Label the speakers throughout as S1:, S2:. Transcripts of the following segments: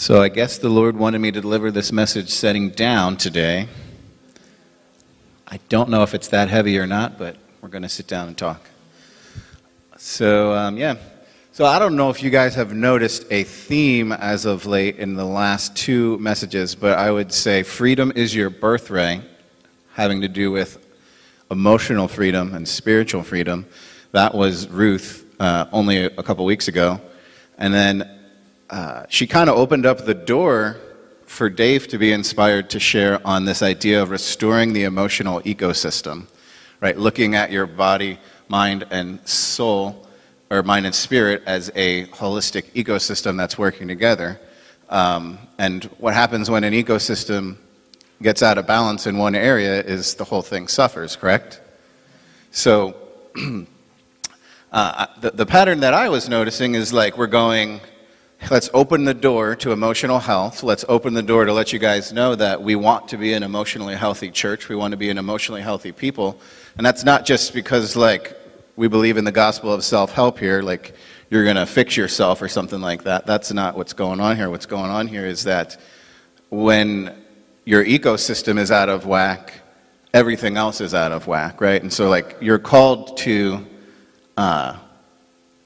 S1: So I guess the Lord wanted me to deliver this message setting down today. I don't know if it's that heavy or not, but we're going to sit down and talk. So, um, yeah. So I don't know if you guys have noticed a theme as of late in the last two messages, but I would say freedom is your birthright, having to do with emotional freedom and spiritual freedom. That was Ruth uh, only a couple weeks ago. And then uh, she kind of opened up the door for Dave to be inspired to share on this idea of restoring the emotional ecosystem, right? Looking at your body, mind, and soul, or mind and spirit, as a holistic ecosystem that's working together. Um, and what happens when an ecosystem gets out of balance in one area is the whole thing suffers, correct? So, uh, the, the pattern that I was noticing is like we're going Let's open the door to emotional health. Let's open the door to let you guys know that we want to be an emotionally healthy church. We want to be an emotionally healthy people. And that's not just because, like, we believe in the gospel of self help here, like, you're going to fix yourself or something like that. That's not what's going on here. What's going on here is that when your ecosystem is out of whack, everything else is out of whack, right? And so, like, you're called to. Uh,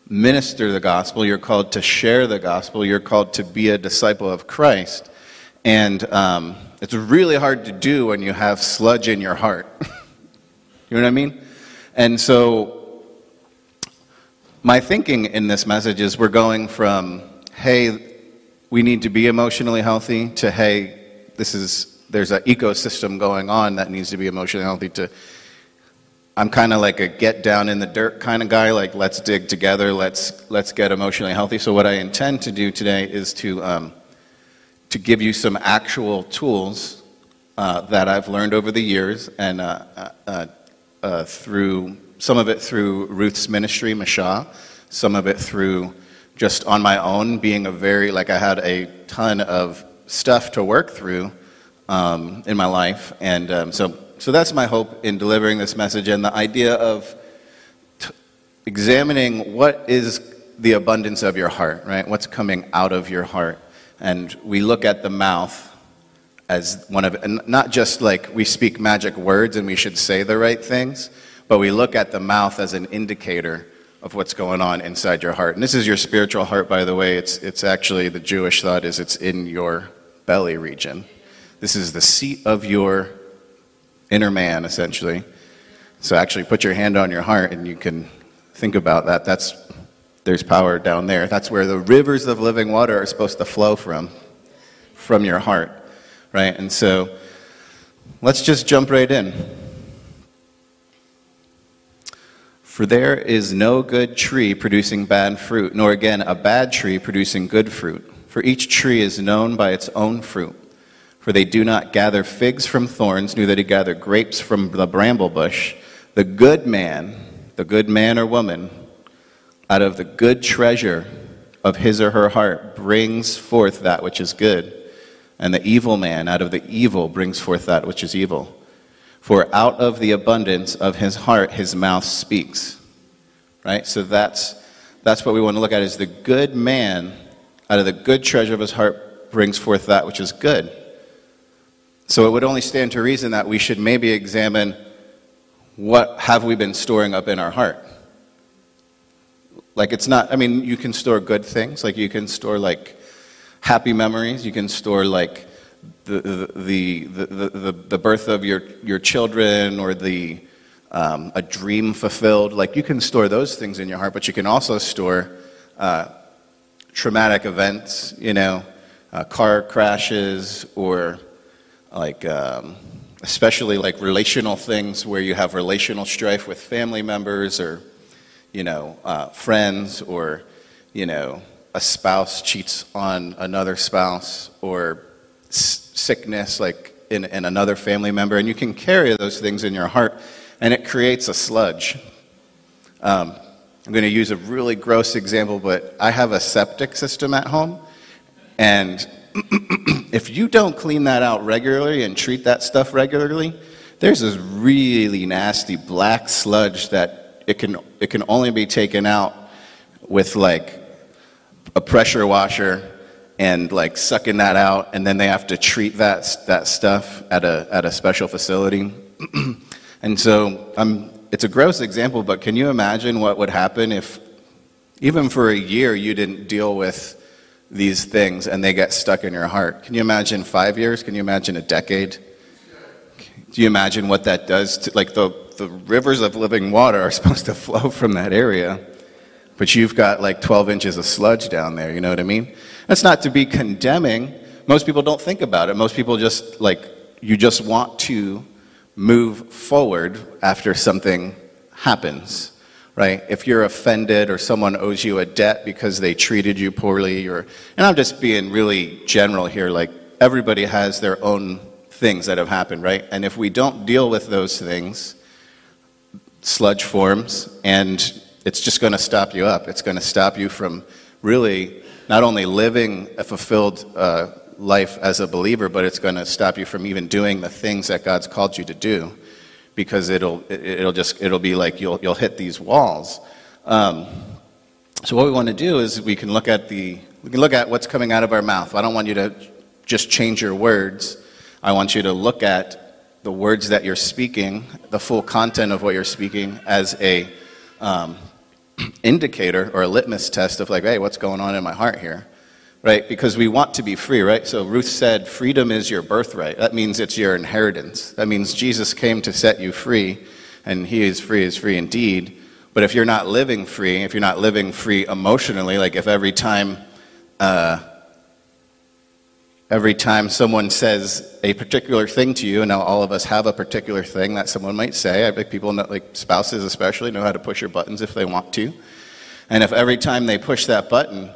S1: minister the gospel, you're called to share the gospel, you're called to be a disciple of Christ. And um, it's really hard to do when you have sludge in your heart. you know what I mean? And so, my thinking in this message is we're going from, hey, we need to be emotionally healthy, to, hey, this is, there's an ecosystem going on that needs to be emotionally healthy, to, I'm kind of like a get down in the dirt kind of guy, like let's dig together, let's, let's get emotionally healthy. So, what I intend to do today is to, um, to give you some actual tools uh, that I've learned over the years, and uh, uh, uh, uh through some of it through Ruth's ministry, Mashah, some of it through just on my own, being a very, like, I had a ton of stuff to work through um, in my life. And um, so so that's my hope in delivering this message and the idea of examining what is the abundance of your heart, right? What's coming out of your heart. And we look at the mouth as one of, and not just like we speak magic words and we should say the right things, but we look at the mouth as an indicator of what's going on inside your heart. And this is your spiritual heart, by the way. It's, it's actually, the Jewish thought is it's in your belly region. This is the seat of your inner man, essentially. So actually put your hand on your heart and you can think about that. That's there's power down there. That's where the rivers of living water are supposed to flow from, from your heart, right? And so let's just jump right in. For there is no good tree producing bad fruit, nor again a bad tree producing good fruit. For each tree is known by its own fruit. For they do not gather figs from thorns, neither do they gather grapes from the bramble bush. The good man, the good man or woman, out of the good treasure of his or her heart brings forth that which is good. And the evil man, out of the evil, brings forth that which is evil. For out of the abundance of his heart, his mouth speaks. Right? So that's, that's what we want to look at is the good man, out of the good treasure of his heart, brings forth that which is good. So it would only stand to reason that we should maybe examine what have we been storing up in our heart. Like it's not, I mean, you can store good things, like you can store like happy memories, you can store like the, the, the, the, the birth of your, your children or the, um, a dream fulfilled. Like you can store those things in your heart, but you can also store uh, traumatic events, you know, uh, car crashes or like um, especially like relational things where you have relational strife with family members or you know uh, friends or you know a spouse cheats on another spouse or s- sickness like in, in another family member and you can carry those things in your heart and it creates a sludge. Um, i'm going to use a really gross example but i have a septic system at home and if you don't clean that out regularly and treat that stuff regularly, there's this really nasty black sludge that it can, it can only be taken out with like a pressure washer and like sucking that out, and then they have to treat that, that stuff at a, at a special facility. and so um, it's a gross example, but can you imagine what would happen if, even for a year, you didn't deal with these things and they get stuck in your heart? Can you imagine five years? Can you imagine a decade? Do you imagine what that does to, like, the, the rivers of living water are supposed to flow from that area, but you've got like 12 inches of sludge down there, you know what I mean? That's not to be condemning. Most people don't think about it. Most people just, like, you just want to move forward after something happens, right? If you're offended or someone owes you a debt because they treated you poorly, or, and I'm just being really general here, like, everybody has their own things that have happened, right? And if we don't deal with those things, sludge forms, and it's just going to stop you up. It's going to stop you from really not only living a fulfilled uh, life as a believer, but it's going to stop you from even doing the things that God's called you to do, because it'll it'll just it'll be like you'll you'll hit these walls. Um, so what we want to do is we can look at the we can look at what's coming out of our mouth. I don't want you to just change your words. I want you to look at the words that you're speaking, the full content of what you're speaking, as a um, indicator or a litmus test of like, hey, what's going on in my heart here? Right? Because we want to be free, right? So Ruth said, freedom is your birthright. That means it's your inheritance. That means Jesus came to set you free, and he is free is free indeed. But if you're not living free, if you're not living free emotionally, like if every time uh, every time someone says a particular thing to you, and now all of us have a particular thing that someone might say. I think people, know, like spouses especially, know how to push your buttons if they want to. And if every time they push that button,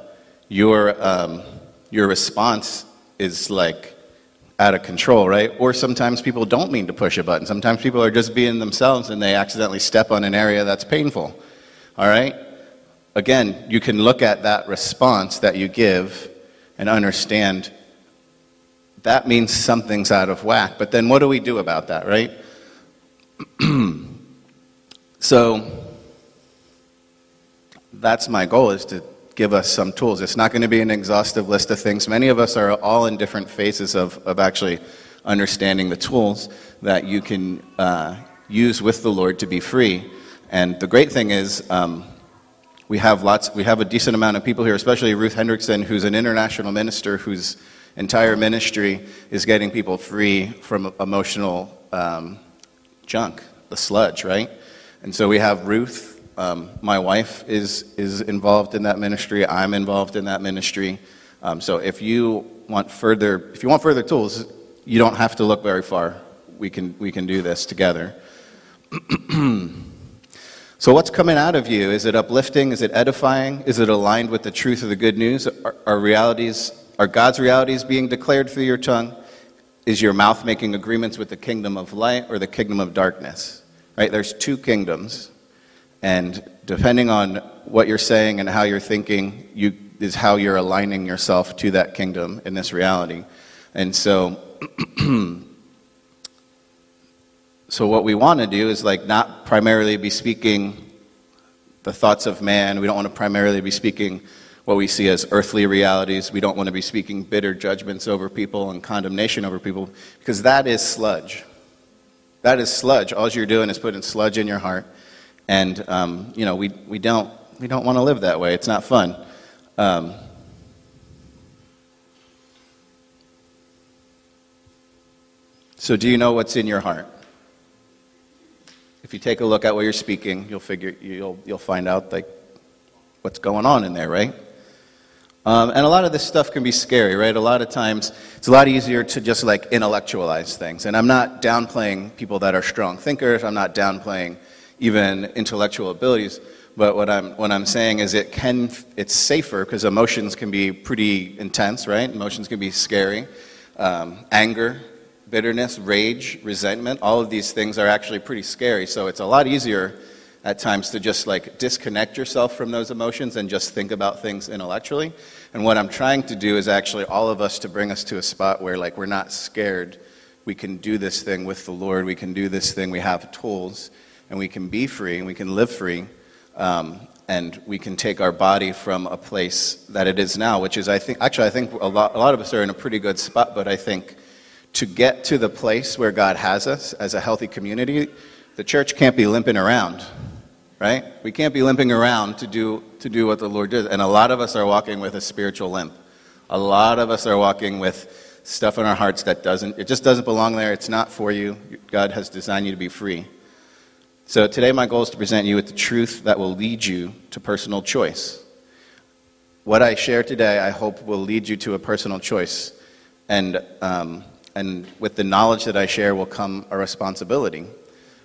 S1: your, um, your response is like out of control, right? Or sometimes people don't mean to push a button. Sometimes people are just being themselves and they accidentally step on an area that's painful, all right? Again, you can look at that response that you give and understand that means something's out of whack. But then what do we do about that, right? so that's my goal is to give us some tools. It's not going to be an exhaustive list of things. Many of us are all in different phases of, of actually understanding the tools that you can uh, use with the Lord to be free. And the great thing is, um, we have lots, we have a decent amount of people here, especially Ruth Hendrickson, who's an international minister whose entire ministry is getting people free from emotional um, junk, the sludge, right? And so we have Ruth. Um, my wife is, is involved in that ministry. I'm involved in that ministry. Um, so if you want further, if you want further tools, you don't have to look very far. We can, we can do this together. so what's coming out of you? Is it uplifting? Is it edifying? Is it aligned with the truth of the good news? Are, are realities are God's realities being declared through your tongue? Is your mouth making agreements with the kingdom of light or the kingdom of darkness? Right? There's two kingdoms. And depending on what you're saying and how you're thinking, you, is how you're aligning yourself to that kingdom in this reality. And so, so what we want to do is like not primarily be speaking the thoughts of man. We don't want to primarily be speaking what we see as earthly realities. We don't want to be speaking bitter judgments over people and condemnation over people because that is sludge. That is sludge. All you're doing is putting sludge in your heart. And, um, you know, we, we, don't, we don't want to live that way. It's not fun. Um, so, do you know what's in your heart? If you take a look at what you're speaking, you'll figure you'll you'll find out like what's going on in there, right? Um, and a lot of this stuff can be scary, right? A lot of times it's a lot easier to just like intellectualize things. And I'm not downplaying people that are strong thinkers, I'm not downplaying even intellectual abilities. But what I'm, what I'm saying is it can, it's safer because emotions can be pretty intense, right? Emotions can be scary. Um, anger, bitterness, rage, resentment, all of these things are actually pretty scary. So it's a lot easier at times to just like disconnect yourself from those emotions and just think about things intellectually. And what I'm trying to do is actually all of us to bring us to a spot where like we're not scared. We can do this thing with the Lord. We can do this thing. We have tools and we can be free and we can live free. Um, and we can take our body from a place that it is now, which is, I think, actually, I think a lot, a lot of us are in a pretty good spot, but I think to get to the place where God has us as a healthy community, the church can't be limping around, right? We can't be limping around to do, to do what the Lord did. And a lot of us are walking with a spiritual limp. A lot of us are walking with stuff in our hearts that doesn't, it just doesn't belong there. It's not for you. God has designed you to be free. So today, my goal is to present you with the truth that will lead you to personal choice. What I share today, I hope, will lead you to a personal choice. And, um, and with the knowledge that I share will come a responsibility,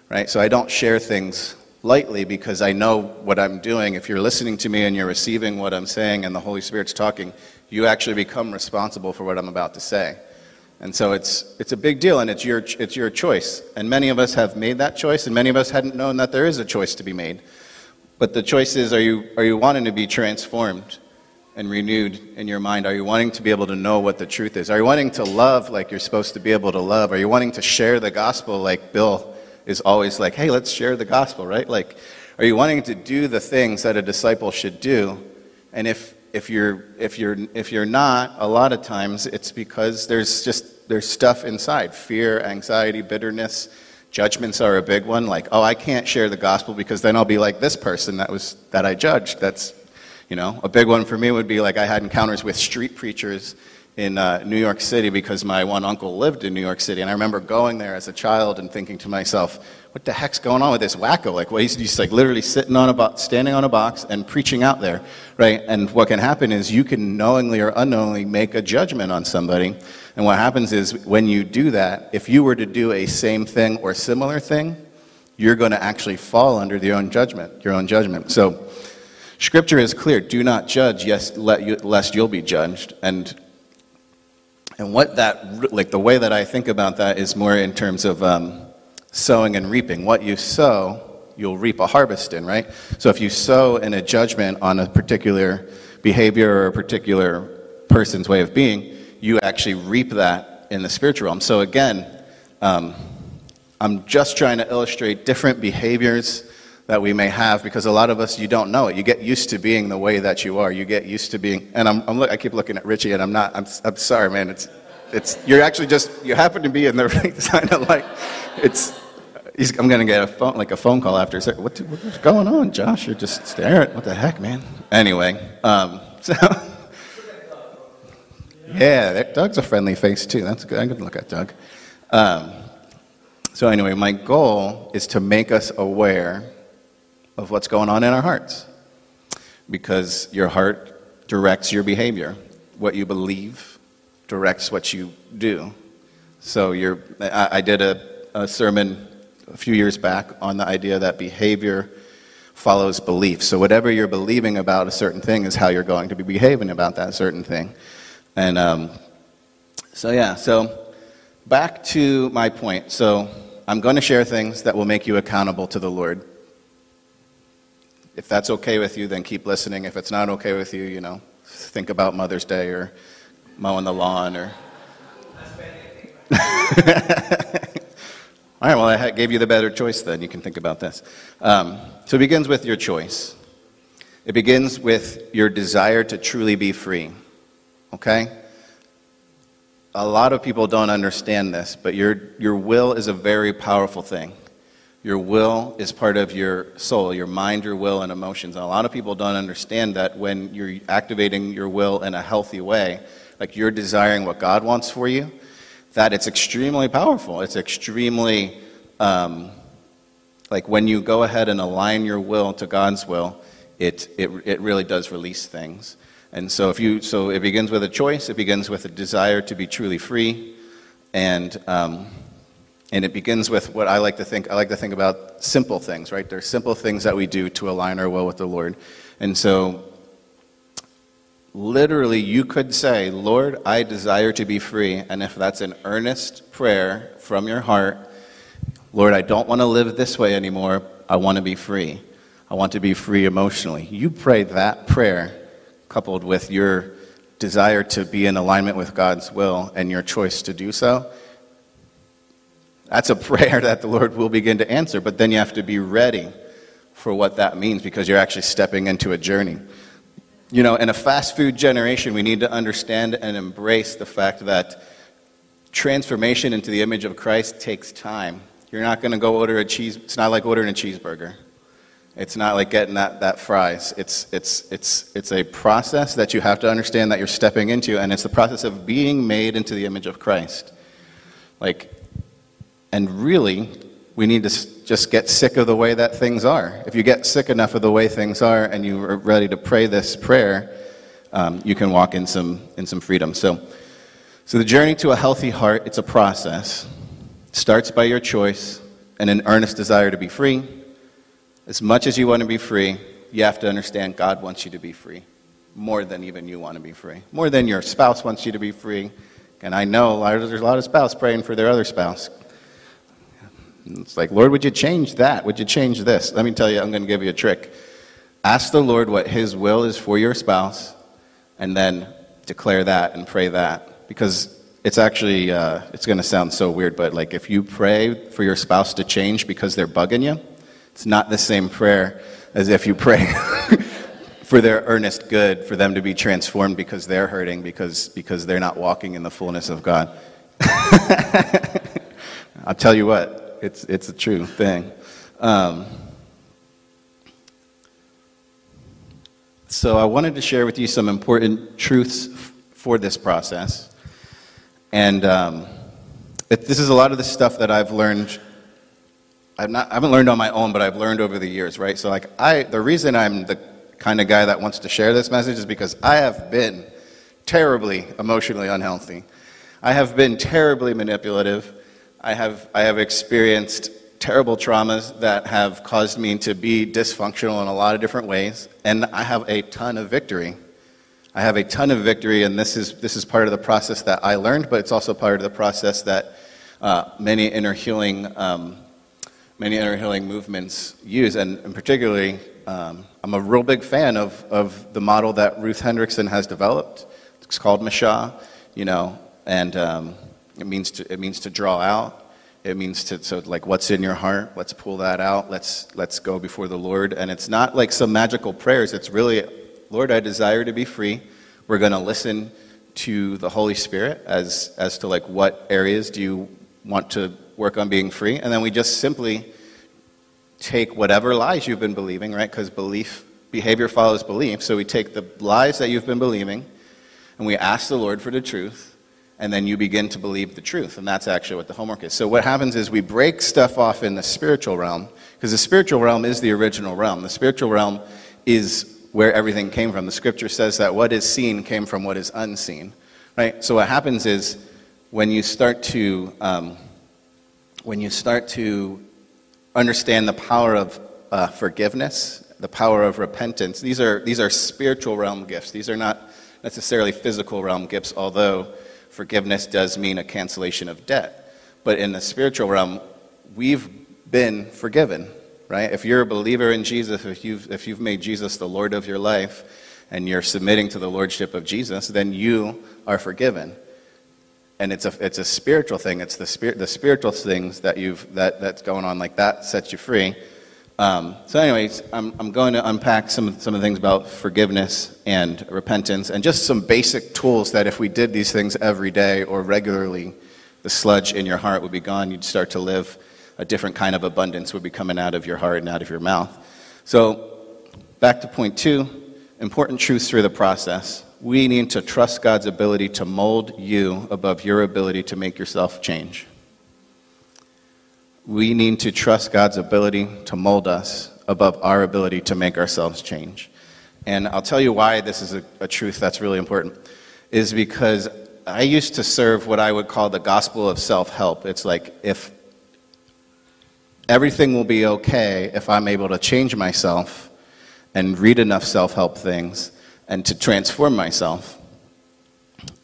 S1: right? So I don't share things lightly because I know what I'm doing. If you're listening to me and you're receiving what I'm saying and the Holy Spirit's talking, you actually become responsible for what I'm about to say. And so it's, it's a big deal, and it's your, it's your choice. And many of us have made that choice, and many of us hadn't known that there is a choice to be made. But the choice is are you, are you wanting to be transformed and renewed in your mind? Are you wanting to be able to know what the truth is? Are you wanting to love like you're supposed to be able to love? Are you wanting to share the gospel like Bill is always like, hey, let's share the gospel, right? Like, are you wanting to do the things that a disciple should do? And if, if you're, if you're, if you're not, a lot of times it's because there's just there's stuff inside fear, anxiety, bitterness. Judgments are a big one. Like, oh, I can't share the gospel because then I'll be like this person that was that I judged. That's, you know, a big one for me would be like I had encounters with street preachers in uh, New York City because my one uncle lived in New York City, and I remember going there as a child and thinking to myself, "What the heck's going on with this wacko? Like, well, he's just like literally sitting on a box, standing on a box, and preaching out there, right? And what can happen is you can knowingly or unknowingly make a judgment on somebody." And what happens is when you do that, if you were to do a same thing or similar thing, you're going to actually fall under your own judgment, your own judgment. So scripture is clear, do not judge yes, you, lest you'll be judged. And and what that, like the way that I think about that is more in terms of um, sowing and reaping. What you sow, you'll reap a harvest in, right? So if you sow in a judgment on a particular behavior or a particular person's way of being, you actually reap that in the spiritual realm. So again, um, I'm just trying to illustrate different behaviors that we may have because a lot of us you don't know it. You get used to being the way that you are. You get used to being and i'm, I'm i keep looking at richie and i'm not i'm, I'm sorry man. It's it's you're actually just you happen to be in the right kind of like it's i'm going to get a phone like a phone call after. What, what's going on josh? You're just staring. What the heck man? Anyway um, so yeah, Doug's a friendly face too. That's good. I'm to look at Doug. Um, so, anyway, my goal is to make us aware of what's going on in our hearts because your heart directs your behavior. What you believe directs what you do. So, you're, I, I did a, a sermon a few years back on the idea that behavior follows belief. So, whatever you're believing about a certain thing is how you're going to be behaving about that certain thing. And um, so, yeah, so back to my point. So, I'm going to share things that will make you accountable to the Lord. If that's okay with you, then keep listening. If it's not okay with you, you know, think about Mother's Day or mowing the lawn or. All right, well, I gave you the better choice then. You can think about this. Um, so it begins with your choice, it begins with your desire to truly be free okay? A lot of people don't understand this, but your, your will is a very powerful thing. Your will is part of your soul, your mind, your will, and emotions. And a lot of people don't understand that when you're activating your will in a healthy way, like you're desiring what God wants for you, that it's extremely powerful. It's extremely, um, like when you go ahead and align your will to God's will, it, it, it really does release things. And so, if you, so it begins with a choice, it begins with a desire to be truly free, and, um, and it begins with what I like to think, I like to think about simple things, right? There are simple things that we do to align our will with the Lord. And so, literally, you could say, Lord, I desire to be free. And if that's an earnest prayer from your heart, Lord, I don't want to live this way anymore. I want to be free. I want to be free emotionally. You pray that prayer coupled with your desire to be in alignment with God's will and your choice to do so, that's a prayer that the Lord will begin to answer. But then you have to be ready for what that means because you're actually stepping into a journey. You know, in a fast food generation, we need to understand and embrace the fact that transformation into the image of Christ takes time. You're not going to go order a cheese, it's not like ordering a cheeseburger. It's not like getting that, that fries. It's, it's, it's, it's a process that you have to understand that you're stepping into, and it's the process of being made into the image of Christ. Like, and really, we need to just get sick of the way that things are. If you get sick enough of the way things are and you're ready to pray this prayer, um, you can walk in some, in some freedom. So, so, the journey to a healthy heart, it's a process. It starts by your choice and an earnest desire to be free as much as you want to be free, you have to understand God wants you to be free more than even you want to be free, more than your spouse wants you to be free. And I know there's a lot of spouses praying for their other spouse. It's like, Lord, would you change that? Would you change this? Let me tell you, I'm going to give you a trick. Ask the Lord what His will is for your spouse, and then declare that and pray that. Because it's actually, uh, it's going to sound so weird, but like if you pray for your spouse to change because they're bugging you, it's not the same prayer as if you pray for their earnest good, for them to be transformed because they're hurting, because, because they're not walking in the fullness of God. I'll tell you what, it's, it's a true thing. Um, so I wanted to share with you some important truths for this process. And um, it, this is a lot of the stuff that I've learned I've not, I haven't learned on my own, but I've learned over the years, right? So, like, I, the reason I'm the kind of guy that wants to share this message is because I have been terribly emotionally unhealthy. I have been terribly manipulative. I have, I have experienced terrible traumas that have caused me to be dysfunctional in a lot of different ways, and I have a ton of victory. I have a ton of victory, and this is, this is part of the process that I learned, but it's also part of the process that uh, many inner healing um, many inner healing movements use, and, and particularly, um, I'm a real big fan of, of the model that Ruth Hendrickson has developed. It's called Mashah, you know, and um, it means to it means to draw out. It means to so like what's in your heart. Let's pull that out. Let's let's go before the Lord. And it's not like some magical prayers. It's really, Lord, I desire to be free. We're going to listen to the Holy Spirit as as to like what areas do you want to work on being free. And then we just simply take whatever lies you've been believing, right? Because belief, behavior follows belief. So we take the lies that you've been believing and we ask the Lord for the truth. And then you begin to believe the truth. And that's actually what the homework is. So what happens is we break stuff off in the spiritual realm because the spiritual realm is the original realm. The spiritual realm is where everything came from. The scripture says that what is seen came from what is unseen, right? So what happens is when you start to um, when you start to understand the power of uh, forgiveness, the power of repentance, these are, these are spiritual realm gifts. These are not necessarily physical realm gifts, although forgiveness does mean a cancellation of debt. But in the spiritual realm, we've been forgiven, right? If you're a believer in Jesus, if you've, if you've made Jesus the Lord of your life, and you're submitting to the lordship of Jesus, then you are forgiven and it's a, it's a spiritual thing. It's the, spirit, the spiritual things that you've, that, that's going on like that sets you free. Um, so, anyways, I'm, I'm going to unpack some, some of the things about forgiveness and repentance and just some basic tools that if we did these things every day or regularly, the sludge in your heart would be gone. You'd start to live a different kind of abundance would be coming out of your heart and out of your mouth. So, back to point two important truths through the process we need to trust God's ability to mold you above your ability to make yourself change. We need to trust God's ability to mold us above our ability to make ourselves change. And I'll tell you why this is a, a truth that's really important, is because I used to serve what I would call the gospel of self help. It's like if everything will be okay if I'm able to change myself and read enough self help things and to transform myself.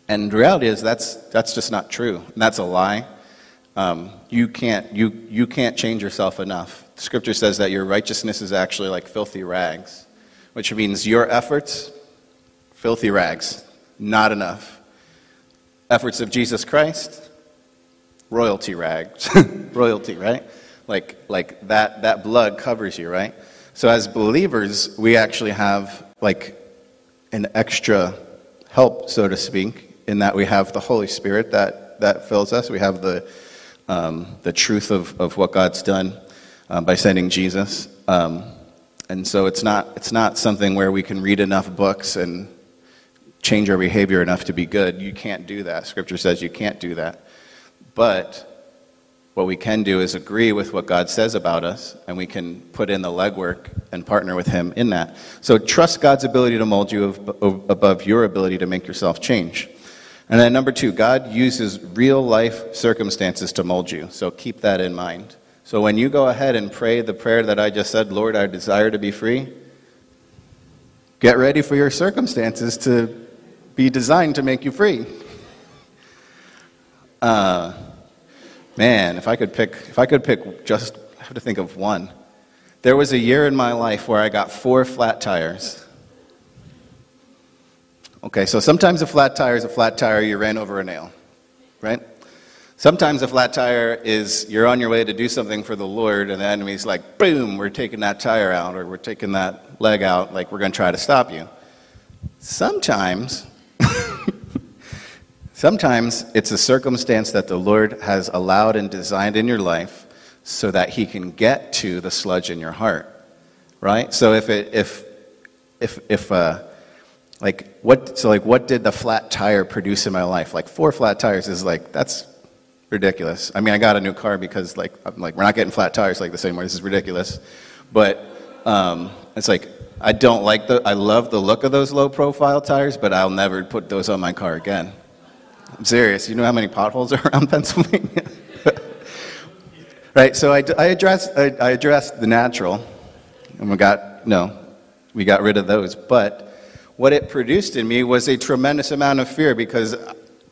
S1: And the reality is that's, that's just not true. And that's a lie. Um, you, can't, you, you can't change yourself enough. Scripture says that your righteousness is actually like filthy rags, which means your efforts, filthy rags, not enough. Efforts of Jesus Christ, royalty rags. royalty, right? Like, like that, that blood covers you, right? So as believers, we actually have like an extra help, so to speak, in that we have the Holy Spirit that, that fills us. We have the, um, the truth of, of what God's done um, by sending Jesus. Um, and so it's not, it's not something where we can read enough books and change our behavior enough to be good. You can't do that. Scripture says you can't do that. But what we can do is agree with what God says about us, and we can put in the legwork and partner with Him in that. So trust God's ability to mold you above your ability to make yourself change. And then number two, God uses real life circumstances to mold you. So keep that in mind. So when you go ahead and pray the prayer that I just said, Lord, I desire to be free, get ready for your circumstances to be designed to make you free. Uh, man, if I could pick, if I could pick just, I have to think of one. There was a year in my life where I got four flat tires. Okay, so sometimes a flat tire is a flat tire, you ran over a nail, right? Sometimes a flat tire is you're on your way to do something for the Lord, and the enemy's like, boom, we're taking that tire out, or we're taking that leg out, like we're going to try to stop you. Sometimes Sometimes it's a circumstance that the Lord has allowed and designed in your life so that He can get to the sludge in your heart, right? So if it, if, if, if, uh, like what, so like what did the flat tire produce in my life? Like four flat tires is like, that's ridiculous. I mean, I got a new car because like, I'm like, we're not getting flat tires like the same way. This is ridiculous. But um, it's like, I don't like the, I love the look of those low profile tires, but I'll never put those on my car again. I'm serious. You know how many potholes are around Pennsylvania? right, so I, I, addressed, I, I addressed the natural, and we got, no, we got rid of those. But what it produced in me was a tremendous amount of fear because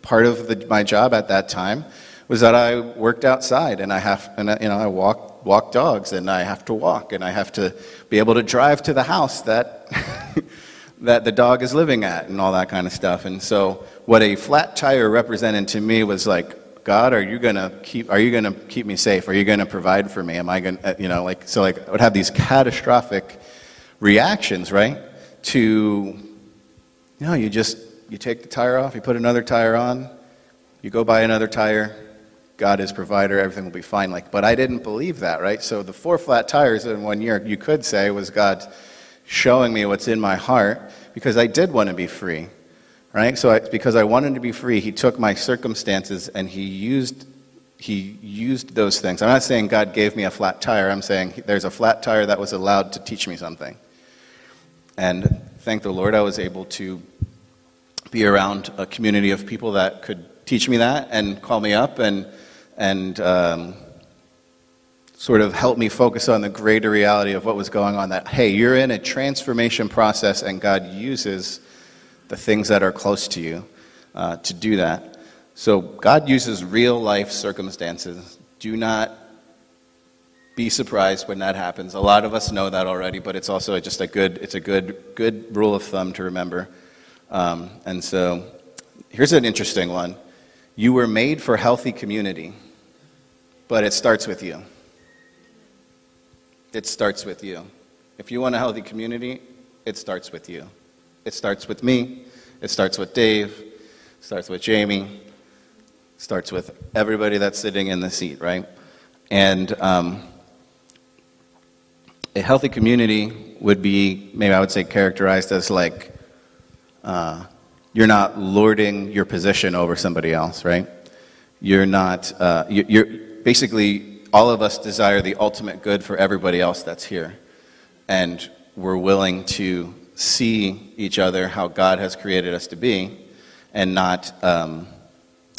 S1: part of the, my job at that time was that I worked outside and I have, and you know, I walk, walk dogs and I have to walk and I have to be able to drive to the house that, that the dog is living at and all that kind of stuff. And so what a flat tire represented to me was like, God, are you gonna keep? Are you gonna keep me safe? Are you gonna provide for me? Am I gonna, you know, like so? Like I would have these catastrophic reactions, right? To, know, you just you take the tire off, you put another tire on, you go buy another tire. God is provider, everything will be fine. Like, but I didn't believe that, right? So the four flat tires in one year, you could say, was God showing me what's in my heart because I did want to be free right? So I, because I wanted to be free, he took my circumstances and he used he used those things. I'm not saying God gave me a flat tire. I'm saying there's a flat tire that was allowed to teach me something. And thank the Lord I was able to be around a community of people that could teach me that and call me up and and um, sort of help me focus on the greater reality of what was going on. That hey, you're in a transformation process, and God uses the things that are close to you uh, to do that. So God uses real life circumstances. Do not be surprised when that happens. A lot of us know that already, but it's also just a good, it's a good, good rule of thumb to remember. Um, and so here's an interesting one. You were made for healthy community, but it starts with you. It starts with you. If you want a healthy community, it starts with you. It starts with me. It starts with Dave. It starts with Jamie. It starts with everybody that's sitting in the seat, right? And um, a healthy community would be, maybe I would say, characterized as like uh, you're not lording your position over somebody else, right? You're not, uh, you're basically, all of us desire the ultimate good for everybody else that's here. And we're willing to see each other how God has created us to be and not, um,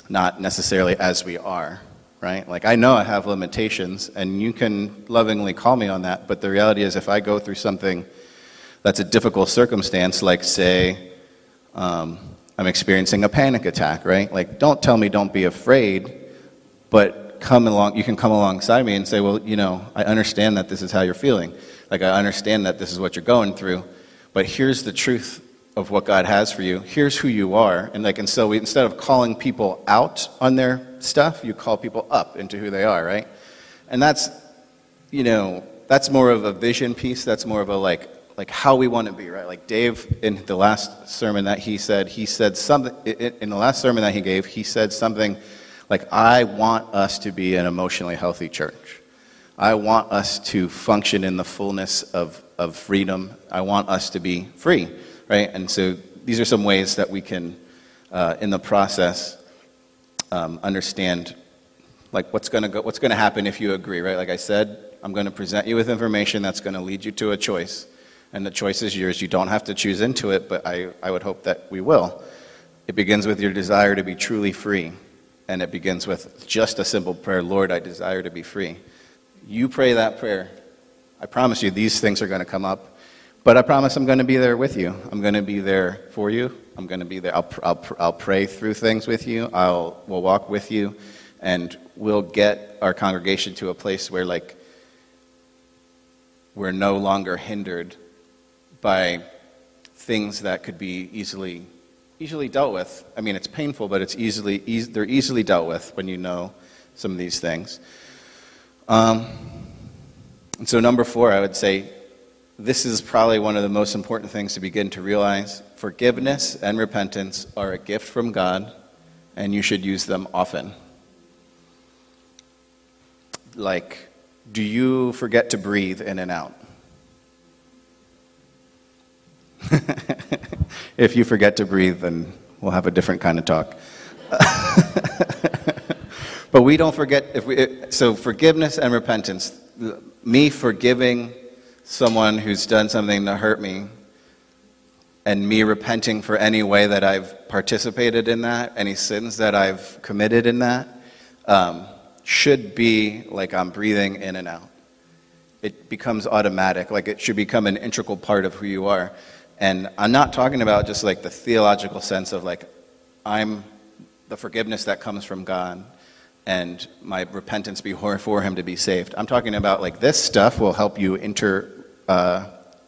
S1: not necessarily as we are, right? Like, I know I have limitations, and you can lovingly call me on that, but the reality is, if I go through something that's a difficult circumstance, like, say, um, I'm experiencing a panic attack, right? Like, don't tell me don't be afraid, but come along, you can come alongside me and say, well, you know, I understand that this is how you're feeling. Like, I understand that this is what you're going through but here's the truth of what God has for you. Here's who you are. And like, and so we, instead of calling people out on their stuff, you call people up into who they are, right? And that's, you know, that's more of a vision piece. That's more of a like, like how we want to be, right? Like Dave, in the last sermon that he said, he said something, in the last sermon that he gave, he said something like, I want us to be an emotionally healthy church. I want us to function in the fullness of, of freedom. I want us to be free, right? And so these are some ways that we can, uh, in the process, um, understand like what's going to go, what's going to happen if you agree, right? Like I said, I'm going to present you with information that's going to lead you to a choice, and the choice is yours. You don't have to choose into it, but I, I would hope that we will. It begins with your desire to be truly free, and it begins with just a simple prayer Lord, I desire to be free. You pray that prayer. I promise you, these things are going to come up. But I promise I'm going to be there with you. I'm going to be there for you. I'm going to be there. I'll, I'll, I'll pray through things with you. I'll we'll walk with you, and we'll get our congregation to a place where like we're no longer hindered by things that could be easily easily dealt with. I mean, it's painful, but it's easily e- they're easily dealt with when you know some of these things. Um, and so, number four, I would say this is probably one of the most important things to begin to realize. Forgiveness and repentance are a gift from God, and you should use them often. Like, do you forget to breathe in and out? if you forget to breathe, then we'll have a different kind of talk. but we don't forget if we so forgiveness and repentance me forgiving someone who's done something to hurt me and me repenting for any way that I've participated in that, any sins that I've committed in that, um, should be like I'm breathing in and out. It becomes automatic, like it should become an integral part of who you are. And I'm not talking about just like the theological sense of like, I'm the forgiveness that comes from God and my repentance before for him to be saved. I'm talking about like this stuff will help you inter, uh,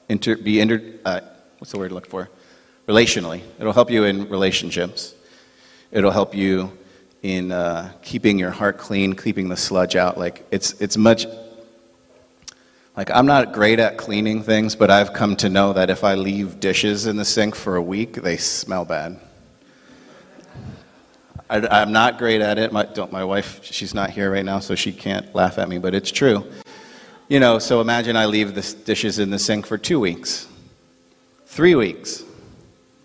S1: inter be inter, uh, what's the word to look for? Relationally. It'll help you in relationships. It'll help you in uh, keeping your heart clean, keeping the sludge out. Like it's it's much like I'm not great at cleaning things, but I've come to know that if I leave dishes in the sink for a week, they smell bad. I, am not great at it. My, my wife, she's not here right now, so she can't laugh at me, but it's true. You know, so imagine I leave the dishes in the sink for two weeks, three weeks.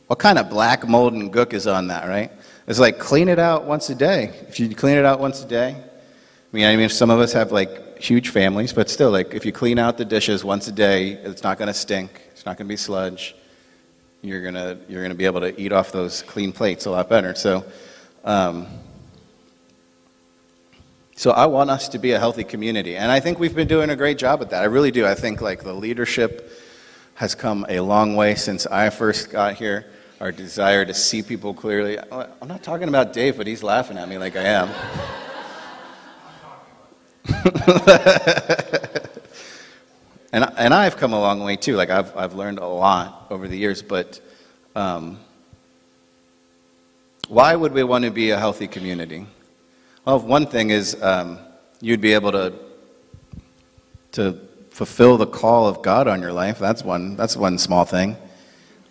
S1: What kind of black mold and gook is on that, right? It's like clean it out once a day. If you clean it out once a day, I mean, I mean, some of us have like huge families, but still, like if you clean out the dishes once a day, it's not going to stink. It's not going to be sludge. You're gonna you're gonna be able to eat off those clean plates a lot better. So, um, so I want us to be a healthy community, and I think we've been doing a great job at that. I really do. I think like the leadership has come a long way since I first got here. Our desire to see people clearly. I'm not talking about Dave, but he's laughing at me like I am. and, and I've come a long way too. Like I've, I've learned a lot over the years, but um, why would we want to be a healthy community? Well, one thing is um, you'd be able to, to fulfill the call of God on your life. That's one, that's one small thing.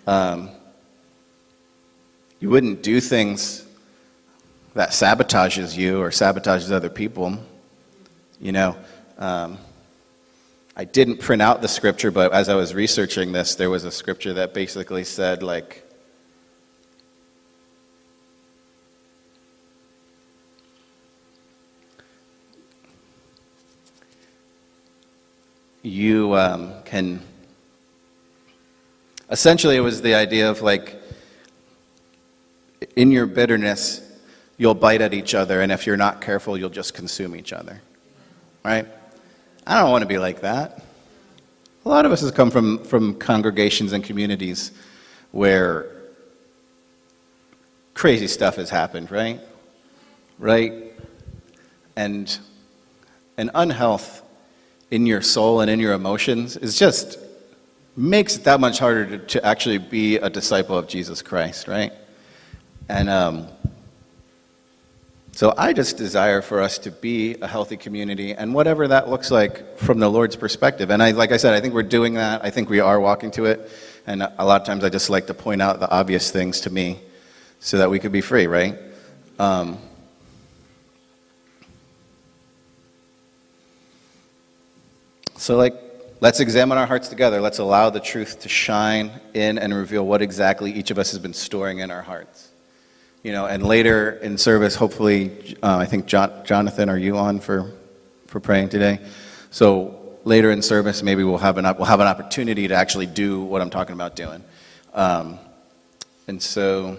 S1: Um, you wouldn't do things that sabotages you or sabotages other people. You know, um, I didn't print out the scripture, but as I was researching this, there was a scripture that basically said, like, you um, can. Essentially, it was the idea of like, in your bitterness, you'll bite at each other, and if you're not careful, you'll just consume each other right? I don't want to be like that. A lot of us have come from, from congregations and communities where crazy stuff has happened, right? Right? And an unhealth in your soul and in your emotions is just makes it that much harder to, to actually be a disciple of Jesus Christ, right? And um, So I just desire for us to be a healthy community and whatever that looks like from the Lord's perspective. And I, like I said, I think we're doing that. I think we are walking to it. And a lot of times I just like to point out the obvious things to me so that we could be free, right? Um, so, like, let's examine our hearts together. Let's allow the truth to shine in and reveal what exactly each of us has been storing in our hearts. You know, and later in service, hopefully, uh, I think John, Jonathan, are you on for, for praying today? So later in service, maybe we'll have an we'll have an opportunity to actually do what I'm talking about doing. Um, and so,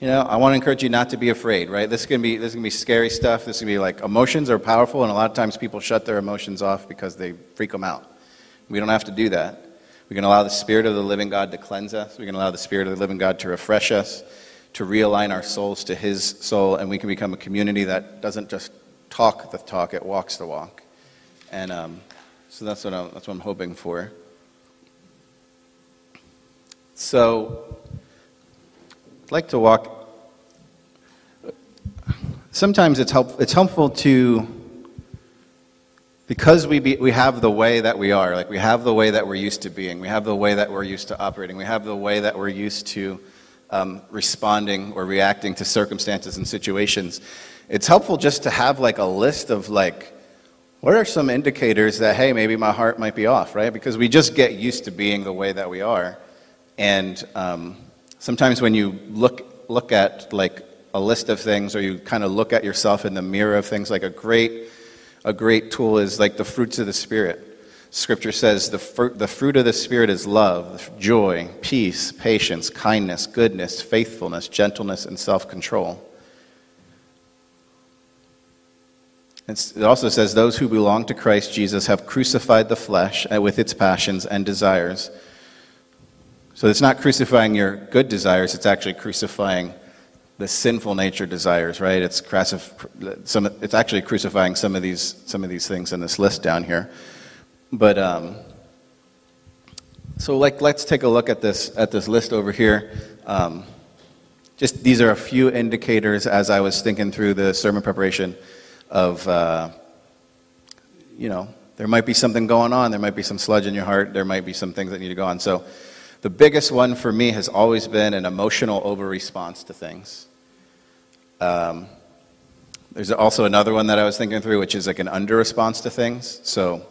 S1: you know, I want to encourage you not to be afraid. Right? This is gonna be this is gonna be scary stuff. This is gonna be like emotions are powerful, and a lot of times people shut their emotions off because they freak them out. We don't have to do that. We can allow the Spirit of the living God to cleanse us. We can allow the Spirit of the living God to refresh us, to realign our souls to His soul, and we can become a community that doesn't just talk the talk, it walks the walk. And um, so that's what, I'm, that's what I'm hoping for. So, I'd like to walk. Sometimes it's, help, it's helpful to because we, be, we have the way that we are, like we have the way that we're used to being, we have the way that we're used to operating, we have the way that we're used to um, responding or reacting to circumstances and situations, it's helpful just to have like a list of like, what are some indicators that, hey, maybe my heart might be off, right? Because we just get used to being the way that we are. And um, sometimes when you look, look at like a list of things or you kind of look at yourself in the mirror of things, like a great a great tool is like the fruits of the Spirit. Scripture says the, fruit, the fruit of the Spirit is love, joy, peace, patience, kindness, goodness, faithfulness, gentleness, and self control. It also says, Those who belong to Christ Jesus have crucified the flesh uh, with its passions and desires. So it's not crucifying your good desires, it's actually crucifying the sinful nature desires, right? It's, some, it's actually crucifying some of, these, some of these things in this list down here. But um, so, like, let's take a look at this at this list over here. Um, just these are a few indicators as I was thinking through the sermon preparation of, uh, you know, there might be something going on. There might be some sludge in your heart. There might be some things that need to go on. So, the biggest one for me has always been an emotional over response to things. Um, there's also another one that I was thinking through, which is like an under response to things. So,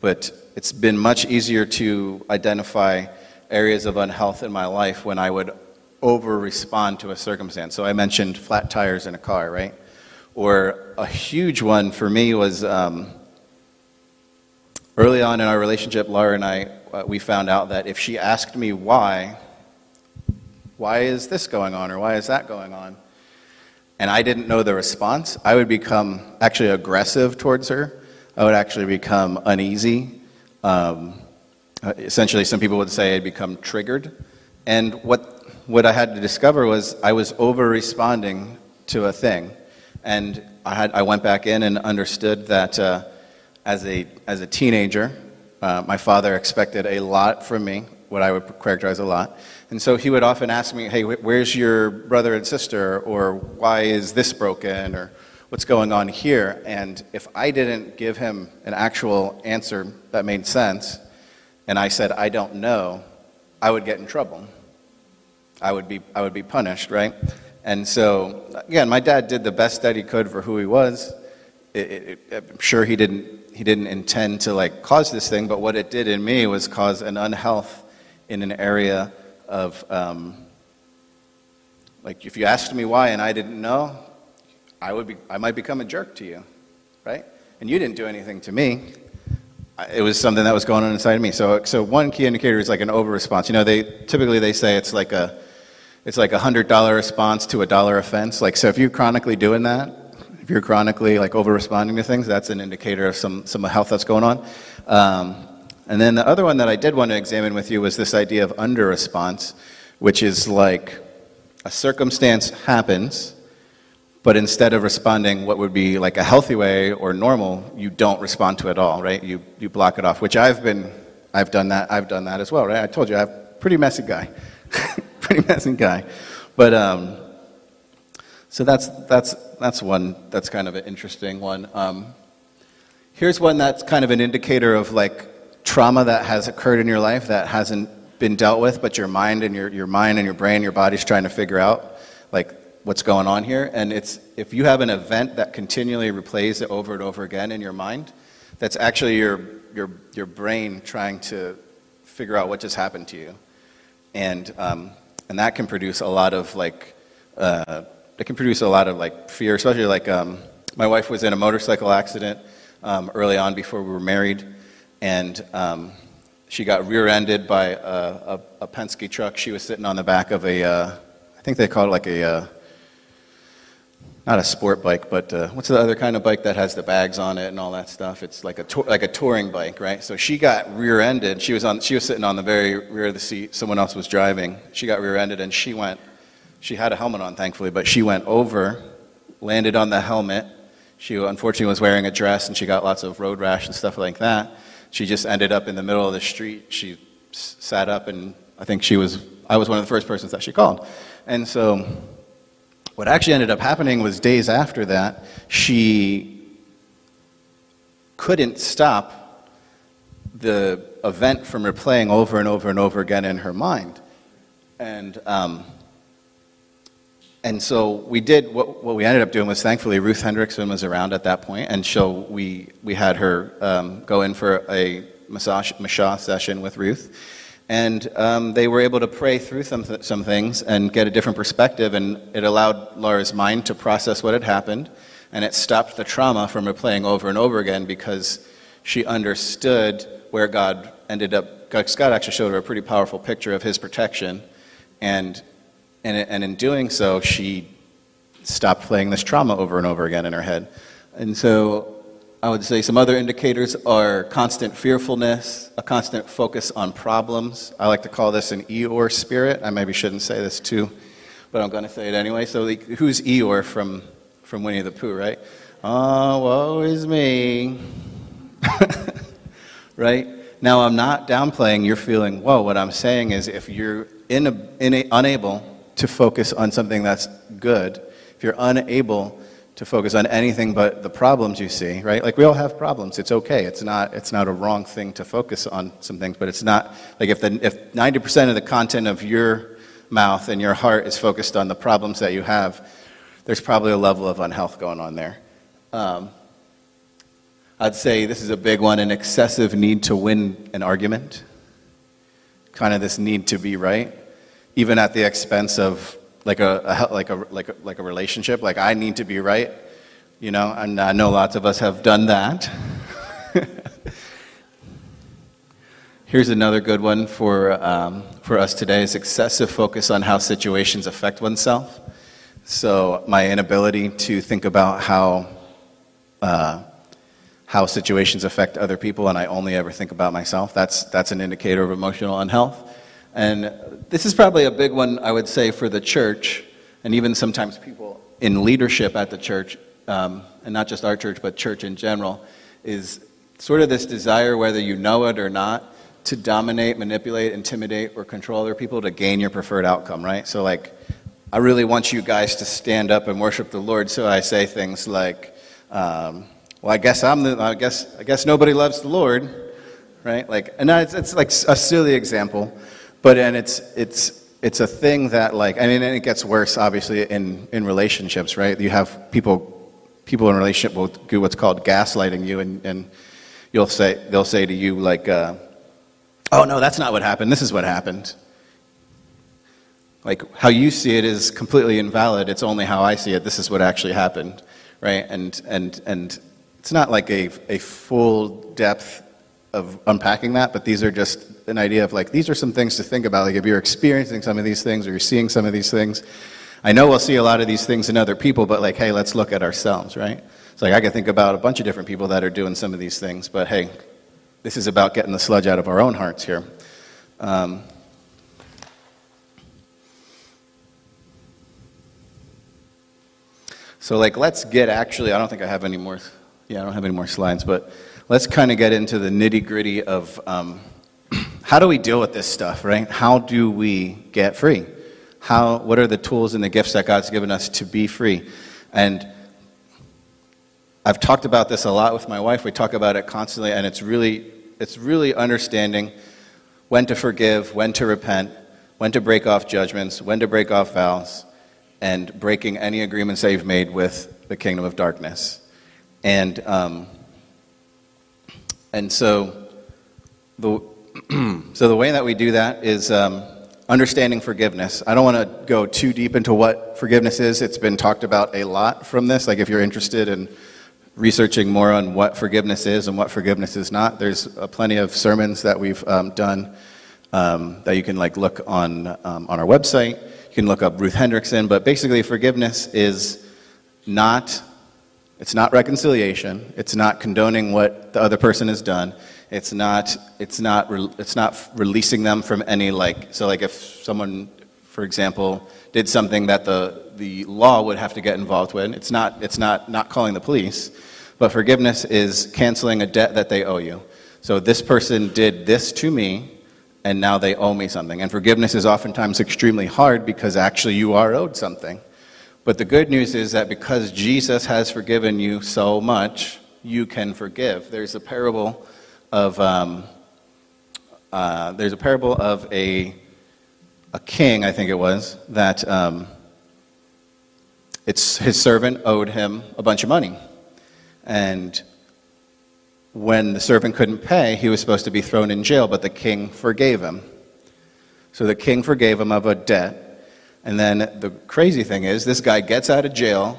S1: but it's been much easier to identify areas of unhealth in my life when I would over respond to a circumstance. So I mentioned flat tires in a car, right? Or a huge one for me was um, early on in our relationship, Laura and I, uh, we found out that if she asked me why, why is this going on or why is that going on? and I didn't know the response, I would become actually aggressive towards her. I would actually become uneasy. Um, uh, essentially, some people would say I'd become triggered. And what, what I had to discover was I was over responding to a thing. And I, had, I went back in and understood that uh, as, a, as a teenager, uh, my father expected a lot from me, what I would characterize a lot. And so he would often ask me, hey, where's your brother and sister? Or why is this broken? Or what's going on here? And if I didn't give him an actual answer that made sense, and I said, I don't know, I would get in trouble. I would be, I would be punished, right? And so, again, my dad did the best that he could for who he was. It, it, I'm sure he didn't, he didn't intend to like cause this thing, but what it did in me was cause an unhealth in an area of, um, like, if you asked me why and I didn't know, I, would be, I might become a jerk to you, right? And you didn't do anything to me. It was something that was going on inside of me. So, so one key indicator is like an over response. You know, they typically they say it's like a it's like a hundred dollar response to a dollar offense. Like, so if you're chronically doing that, if you're chronically like over responding to things, that's an indicator of some some health that's going on. Um, and then the other one that I did want to examine with you was this idea of under response, which is like a circumstance happens, but instead of responding what would be like a healthy way or normal, you don't respond to it at all, right? You, you block it off, which I've been, I've done that, I've done that as well, right? I told you, I'm a pretty messy guy, pretty messy guy. But, um, So that's, that's, that's one that's kind of an interesting one. Um, here's one that's kind of an indicator of like trauma that has occurred in your life that hasn't been dealt with, but your mind and your, your mind and your brain, your body's trying to figure out like what's going on here. And it's if you have an event that continually replays it over and over again in your mind, that's actually your your your brain trying to figure out what just happened to you, and um, and that can produce a lot of like uh, it can produce a lot of like fear, especially like um, my wife was in a motorcycle accident um, early on before we were married, and um, she got rear-ended by a, a, a, Penske truck. She was sitting on the back of a, uh, I think they call it like a, uh, not a sport bike, but uh, what's the other kind of bike that has the bags on it and all that stuff? It's like a like a touring bike, right? So she got rear-ended. She was on, she was sitting on the very rear of the seat. Someone else was driving. She got rear-ended, and she went. She had a helmet on, thankfully, but she went over, landed on the helmet. She unfortunately was wearing a dress, and she got lots of road rash and stuff like that she just ended up in the middle of the street. She sat up, and I think she was, I was one of the first persons that she called. And so, what actually ended up happening was days after that, she couldn't stop the event from replaying over and over and over again in her mind. And, um, and so we did what, what we ended up doing was thankfully Ruth Hendrickson was around at that point, and so we we had her um, go in for a massage massage session with Ruth, and um, they were able to pray through some th- some things and get a different perspective, and it allowed Laura's mind to process what had happened, and it stopped the trauma from replaying over and over again because she understood where God ended up. God actually showed her a pretty powerful picture of His protection, and and, and in doing so, she stopped playing this trauma over and over again in her head. And so I would say some other indicators are constant fearfulness, a constant focus on problems. I like to call this an Eeyore spirit. I maybe shouldn't say this too, but I'm going to say it anyway. So, who's Eeyore from, from Winnie the Pooh, right? Oh, woe is me. right? Now, I'm not downplaying your feeling, whoa. What I'm saying is if you're in a, in a, unable to focus on something that's good, if you're unable to focus on anything but the problems you see, right? Like we all have problems. It's okay. It's not, it's not a wrong thing to focus on some things, but it's not like if, the, if 90% of the content of your mouth and your heart is focused on the problems that you have, there's probably a level of unhealth going on there. Um, I'd say this is a big one an excessive need to win an argument, kind of this need to be right even at the expense of like a, a, like a like a like a relationship. Like I need to be right, you know. And I know lots of us have done that. Here's another good one for um, for us today: is excessive focus on how situations affect oneself. So my inability to think about how. Uh, how situations affect other people, and I only ever think about myself. That's, that's an indicator of emotional unhealth. And this is probably a big one, I would say, for the church, and even sometimes people in leadership at the church, um, and not just our church, but church in general, is sort of this desire, whether you know it or not, to dominate, manipulate, intimidate, or control other people to gain your preferred outcome, right? So, like, I really want you guys to stand up and worship the Lord, so I say things like, um, well, I guess I'm the, I guess, I guess nobody loves the Lord, right? Like, and it's, it's like a silly example, but and it's it's it's a thing that like I mean, and it gets worse obviously in in relationships, right? You have people people in relationship will do what's called gaslighting you, and and you'll say they'll say to you like, uh, "Oh no, that's not what happened. This is what happened." Like how you see it is completely invalid. It's only how I see it. This is what actually happened, right? And and and it's not like a a full depth of unpacking that, but these are just an idea of like, these are some things to think about. Like, if you're experiencing some of these things or you're seeing some of these things, I know we'll see a lot of these things in other people, but like, hey, let's look at ourselves, right? It's like I can think about a bunch of different people that are doing some of these things, but hey, this is about getting the sludge out of our own hearts here. Um, so, like, let's get actually, I don't think I have any more, yeah, I don't have any more slides, but let's kind of get into the nitty gritty of um, how do we deal with this stuff, right? How do we get free? How, what are the tools and the gifts that God's given us to be free? And I've talked about this a lot with my wife. We talk about it constantly, and it's really, it's really understanding when to forgive, when to repent, when to break off judgments, when to break off vows, and breaking any agreements that you've made with the kingdom of darkness. And, um, and so, the, so the way that we do that is um, understanding forgiveness. I don't want to go too deep into what forgiveness is. It's been talked about a lot from this. Like if you're interested in researching more on what forgiveness is and what forgiveness is not, there's uh, plenty of sermons that we've um, done um, that you can like look on um, on our website. You can look up Ruth Hendrickson. But basically, forgiveness is not it's not reconciliation. It's not condoning what the other person has done. It's not, it's not, it's not releasing them from any, like, so like if someone, for example, did something that the, the law would have to get involved with, it's not, it's not, not calling the police, but forgiveness is canceling a debt that they owe you. So this person did this to me, and now they owe me something. And forgiveness is oftentimes extremely hard because actually you are owed something. But the good news is that because Jesus has forgiven you so much, you can forgive. There's a parable of um, uh, there's a parable of a a king, I think it was, that um, it's his servant owed him a bunch of money, and when the servant couldn't pay, he was supposed to be thrown in jail, but the king forgave him. So the king forgave him of a debt, and then the crazy thing is, this guy gets out of jail,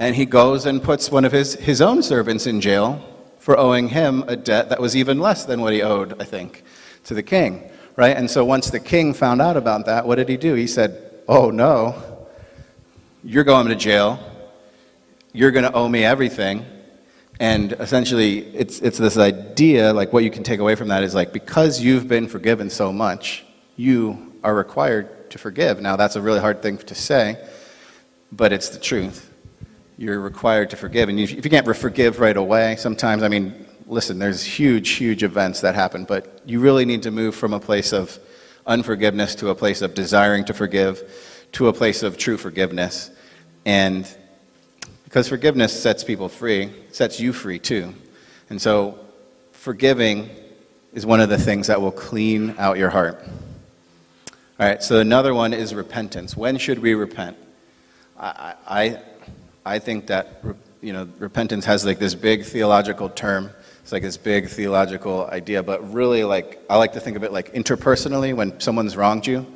S1: and he goes and puts one of his, his own servants in jail for owing him a debt that was even less than what he owed, I think, to the king, right? And so once the king found out about that, what did he do? He said, Oh no, you're going to jail. You're going to owe me everything. And essentially, it's, it's this idea, like what you can take away from that is like, because you've been forgiven so much, you are required to forgive. Now, that's a really hard thing to say, but it's the truth you're required to forgive. And if you can't forgive right away, sometimes, I mean, listen, there's huge, huge events that happen, but you really need to move from a place of unforgiveness to a place of desiring to forgive to a place of true forgiveness. And because forgiveness sets people free, sets you free too. And so forgiving is one of the things that will clean out your heart. All right, so another one is repentance. When should we repent? I, I, I think that you know repentance has like this big theological term. It's like this big theological idea, but really like I like to think of it like interpersonally. When someone's wronged you,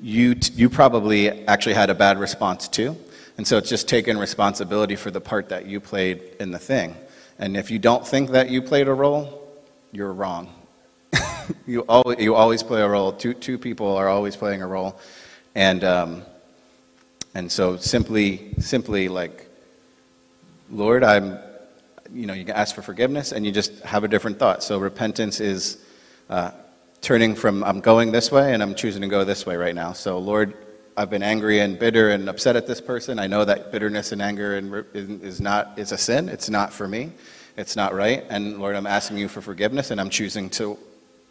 S1: you you probably actually had a bad response too, and so it's just taking responsibility for the part that you played in the thing. And if you don't think that you played a role, you're wrong. you always you always play a role. Two two people are always playing a role, and um, and so simply, simply like, Lord, I'm, you know, you can ask for forgiveness and you just have a different thought. So repentance is uh, turning from I'm going this way and I'm choosing to go this way right now. So Lord, I've been angry and bitter and upset at this person. I know that bitterness and anger and is not is a sin. It's not for me. It's not right. And Lord, I'm asking you for forgiveness and I'm choosing to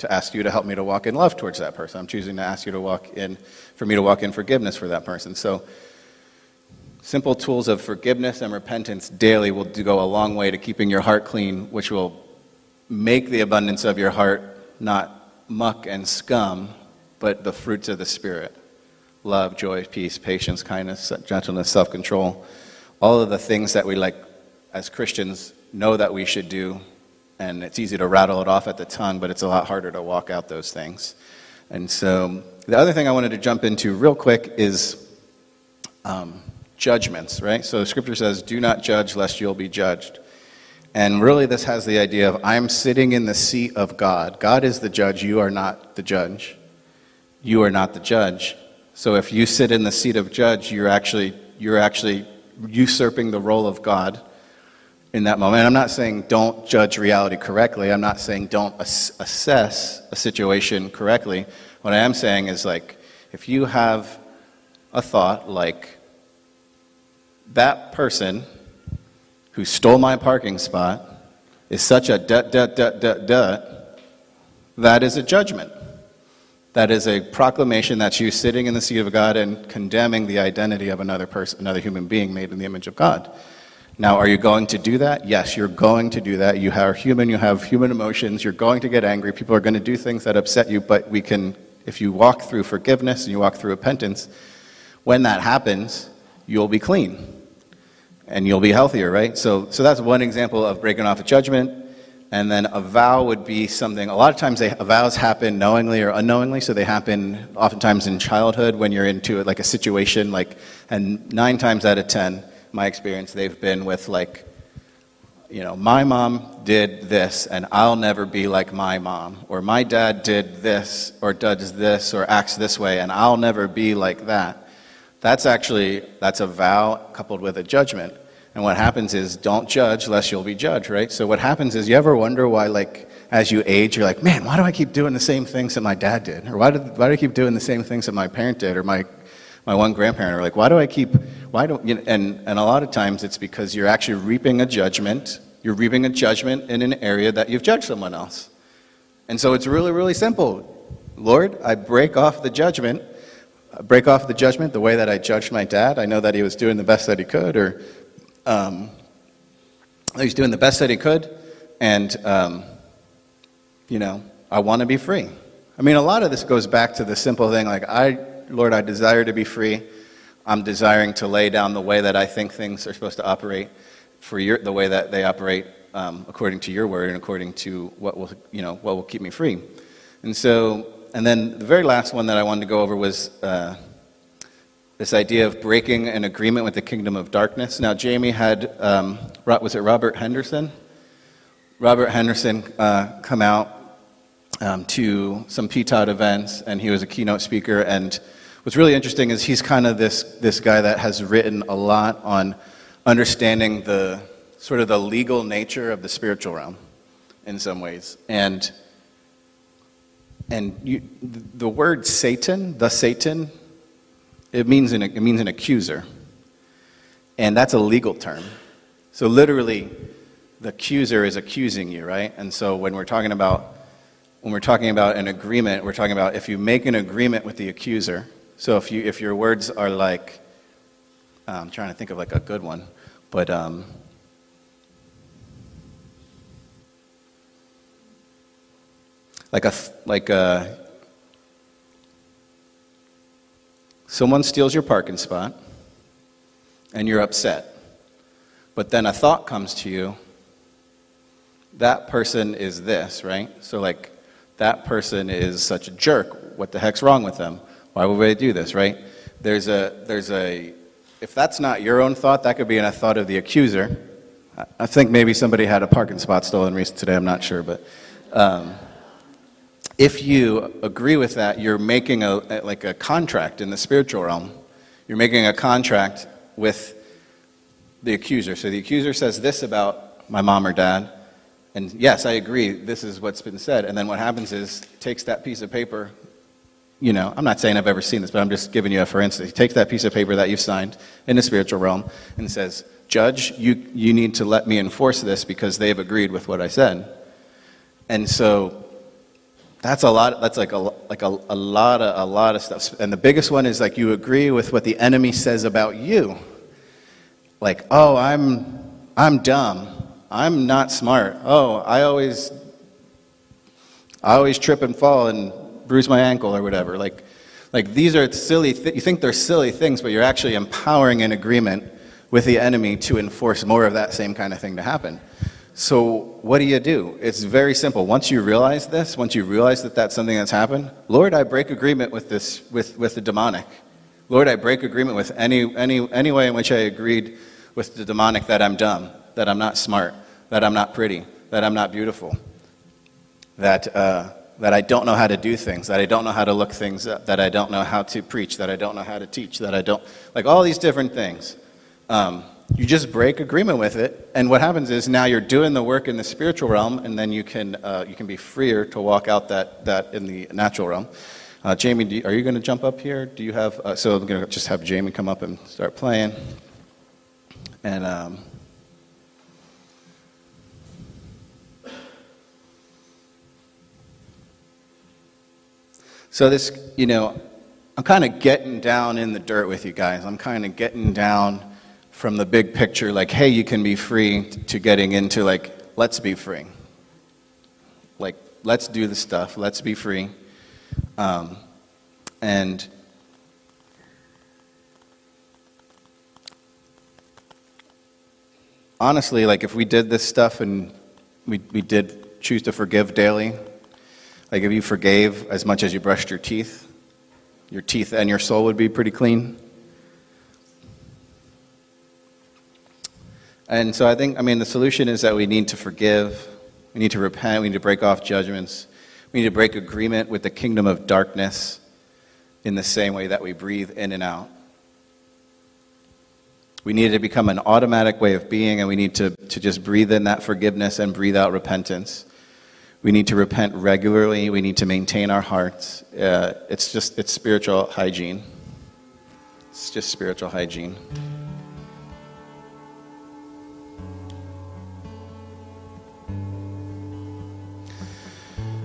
S1: to ask you to help me to walk in love towards that person. I'm choosing to ask you to walk in for me to walk in forgiveness for that person. So Simple tools of forgiveness and repentance daily will go a long way to keeping your heart clean, which will make the abundance of your heart not muck and scum, but the fruits of the Spirit love, joy, peace, patience, kindness, gentleness, self control. All of the things that we, like, as Christians, know that we should do. And it's easy to rattle it off at the tongue, but it's a lot harder to walk out those things. And so, the other thing I wanted to jump into real quick is um, judgments, right? So scripture says, do not judge lest you'll be judged. And really, this has the idea of I'm sitting in the seat of God. God is the judge, you are not the judge. You are not the judge. So if you sit in the seat of judge, you're actually, you're actually usurping the role of God in that moment. I'm not saying don't judge reality correctly. I'm not saying don't ass- assess a situation correctly. What I am saying is like, if you have a thought like, that person who stole my parking spot is such a dut, dut, dut, dut, that is a judgment. That is a proclamation that's you sitting in the seat of God and condemning the identity of another person, another human being made in the image of God. Now, are you going to do that? Yes, you're going to do that. You are human, you have human emotions, you're going to get angry. People are going to do things that upset you, but we can, if you walk through forgiveness and you walk through repentance, when that happens, you'll be clean and you'll be healthier, right? So, so that's one example of breaking off a judgment. And then a vow would be something, a lot of times they, vows happen knowingly or unknowingly, so they happen oftentimes in childhood when you're into like a situation, like, and nine times out of ten, my experience, they've been with like, you know, my mom did this and I'll never be like my mom, or my dad did this or does this or acts this way and I'll never be like that. That's actually, that's a vow coupled with a judgment. And what happens is, don't judge lest you'll be judged, right? So what happens is, you ever wonder why, like, as you age, you're like, man, why do I keep doing the same things that my dad did? Or why, did, why do I keep doing the same things that my parent did? Or my, my one grandparent? Or like, why do I keep, why don't, you know, and, and a lot of times it's because you're actually reaping a judgment. You're reaping a judgment in an area that you've judged someone else. And so it's really, really simple. Lord, I break off the judgment. I break off the judgment the way that I judged my dad. I know that he was doing the best that he could, or um, he was doing the best that he could, and, um, you know, I want to be free. I mean, a lot of this goes back to the simple thing like, I, Lord, I desire to be free. I'm desiring to lay down the way that I think things are supposed to operate for your, the way that they operate um, according to your word and according to what will, you know, what will keep me free. And so, and then the very last one that I wanted to go over was. Uh, this idea of breaking an agreement with the kingdom of darkness. Now, Jamie had, um, was it Robert Henderson? Robert Henderson uh, come out um, to some PTOD events, and he was a keynote speaker. And what's really interesting is he's kind of this, this guy that has written a lot on understanding the sort of the legal nature of the spiritual realm in some ways. And and you, the word Satan, the Satan, it means an, it means an accuser. And that's a legal term. So literally, the accuser is accusing you, right? And so when we're talking about when we're talking about an agreement, we're talking about if you make an agreement with the accuser. So if you if your words are like, uh, I'm trying to think of like a good one, but um, like a like a Someone steals your parking spot and you're upset. But then a thought comes to you that person is this, right? So, like, that person is such a jerk. What the heck's wrong with them? Why would they do this, right? There's a, there's a, if that's not your own thought, that could be a thought of the accuser. I think maybe somebody had a parking spot stolen recently today, I'm not sure, but. Um, if you agree with that, you're making a, like a contract in the spiritual realm. You're making a contract with the accuser. So the accuser says this about my mom or dad, and yes, I agree, this is what's been said. And then what happens is, takes that piece of paper, you know, I'm not saying I've ever seen this, but I'm just giving you a for instance. He takes that piece of paper that you've signed in the spiritual realm and says, Judge, you, you need to let me enforce this because they've agreed with what I said. And so that's a lot. That's like a like a, a lot of a lot of stuff. And the biggest one is like you agree with what the enemy says about you. Like, oh, I'm I'm dumb. I'm not smart. Oh, I always I always trip and fall and bruise my ankle or whatever. Like, like these are silly. Th- you think they're silly things, but you're actually empowering an agreement with the enemy to enforce more of that same kind of thing to happen. So, what do you do? It's very simple. Once you realize this, once you realize that that's something that's happened, Lord, I break agreement with this, with, with the demonic. Lord, I break agreement with any, any, any way in which I agreed with the demonic that I'm dumb, that I'm not smart, that I'm not pretty, that I'm not beautiful, that, uh, that I don't know how to do things, that I don't know how to look things up, that I don't know how to preach, that I don't know how to teach, that I don't, like all these different things. Um, you just break agreement with it and what happens is now you're doing the work in the spiritual realm and then you can, uh, you can be freer to walk out that, that in the natural realm. Uh, jamie you, are you going to jump up here? Do you have uh, so i'm going to just have jamie come up and start playing. And um, So, this, you know, I'm kind of getting down in the dirt with you guys. I'm kind of getting down from the big picture, like, hey, you can be free, to getting into, like, let's be free. Like, let's do the stuff, let's be free. Um, and honestly, like, if we did this stuff and we, we did choose to forgive daily, like, if you forgave as much as you brushed your teeth, your teeth and your soul would be pretty clean. And so I think, I mean, the solution is that we need to forgive, we need to repent, we need to break off judgments, we need to break agreement with the kingdom of darkness in the same way that we breathe in and out. We need to become an automatic way of being, and we need to, to just breathe in that forgiveness and breathe out repentance. We need to repent regularly. We need to maintain our hearts. Uh, it's just, it's spiritual hygiene. It's just spiritual hygiene.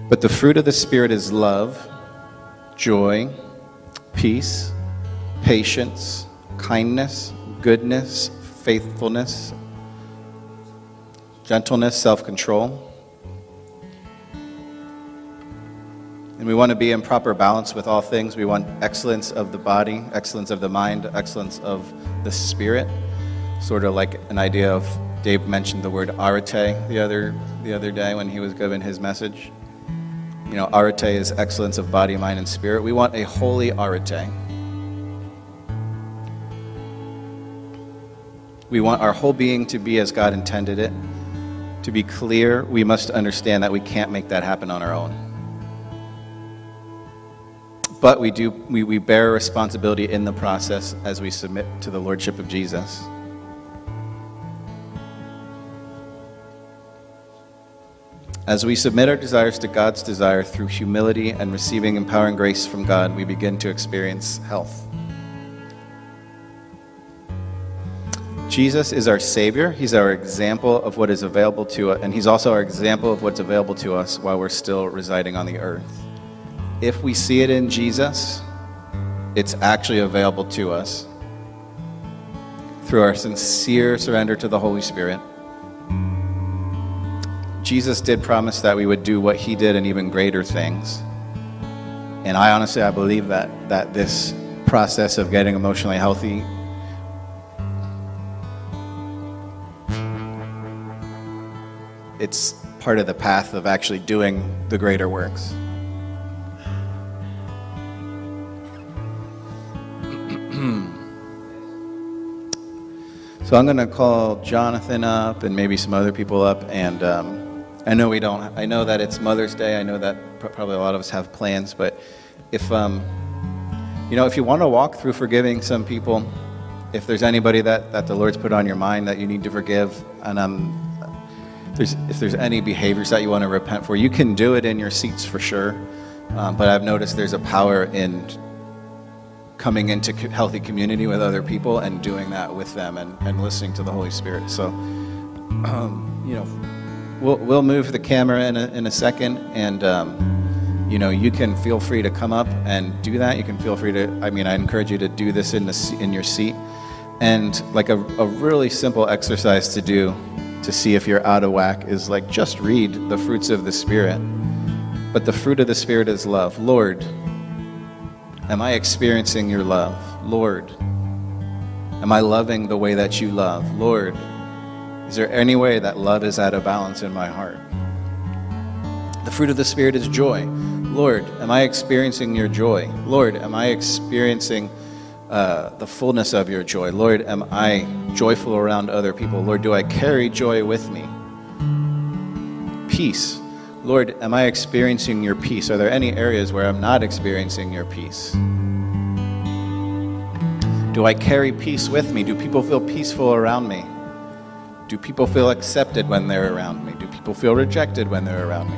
S1: But the fruit of the Spirit is love, joy, peace, patience, kindness, goodness, faithfulness, gentleness, self control. And we want to be in proper balance with all things. We want excellence of the body, excellence of the mind, excellence of the spirit. Sort of like an idea of Dave mentioned the word arete the other the other day when he was giving his message. You know, arete is excellence of body, mind, and spirit. We want a holy arete. We want our whole being to be as God intended it. To be clear, we must understand that we can't make that happen on our own. But we do we, we bear responsibility in the process as we submit to the Lordship of Jesus. As we submit our desires to God's desire through humility and receiving empowering grace from God, we begin to experience health. Jesus is our Savior. He's our example of what is available to us, and He's also our example of what's available to us while we're still residing on the earth if we see it in Jesus, it's actually available to us through our sincere surrender to the Holy Spirit. Jesus did promise that we would do what he did and even greater things. And I honestly I believe that that this process of getting emotionally healthy it's part of the path of actually doing the greater works. So I'm going to call Jonathan up and maybe some other people up. And um, I know we don't, I know that it's Mother's Day. I know that probably a lot of us have plans. But if, um, you know, if you want to walk through forgiving some people, if there's anybody that, that the Lord's put on your mind that you need to forgive, and um, there's, if there's any behaviors that you want to repent for, you can do it in your seats for sure. Um, but I've noticed there's a power in coming into healthy community with other people and doing that with them and, and listening to the Holy Spirit. So, um, you know, we'll, we'll move the camera in a, in a second and, um, you know, you can feel free to come up and do that. You can feel free to, I mean, I encourage you to do this in, the, in your seat. And like a, a really simple exercise to do to see if you're out of whack is like just read the fruits of the Spirit. But the fruit of the Spirit is love. Lord, Am I experiencing your love? Lord, am I loving the way that you love? Lord, is there any way that love is out of balance in my heart? The fruit of the Spirit is joy. Lord, am I experiencing your joy? Lord, am I experiencing uh, the fullness of your joy? Lord, am I joyful around other people? Lord, do I carry joy with me? Peace. Lord, am I experiencing your peace? Are there any areas where I'm not experiencing your peace? Do I carry peace with me? Do people feel peaceful around me? Do people feel accepted when they're around me? Do people feel rejected when they're around me?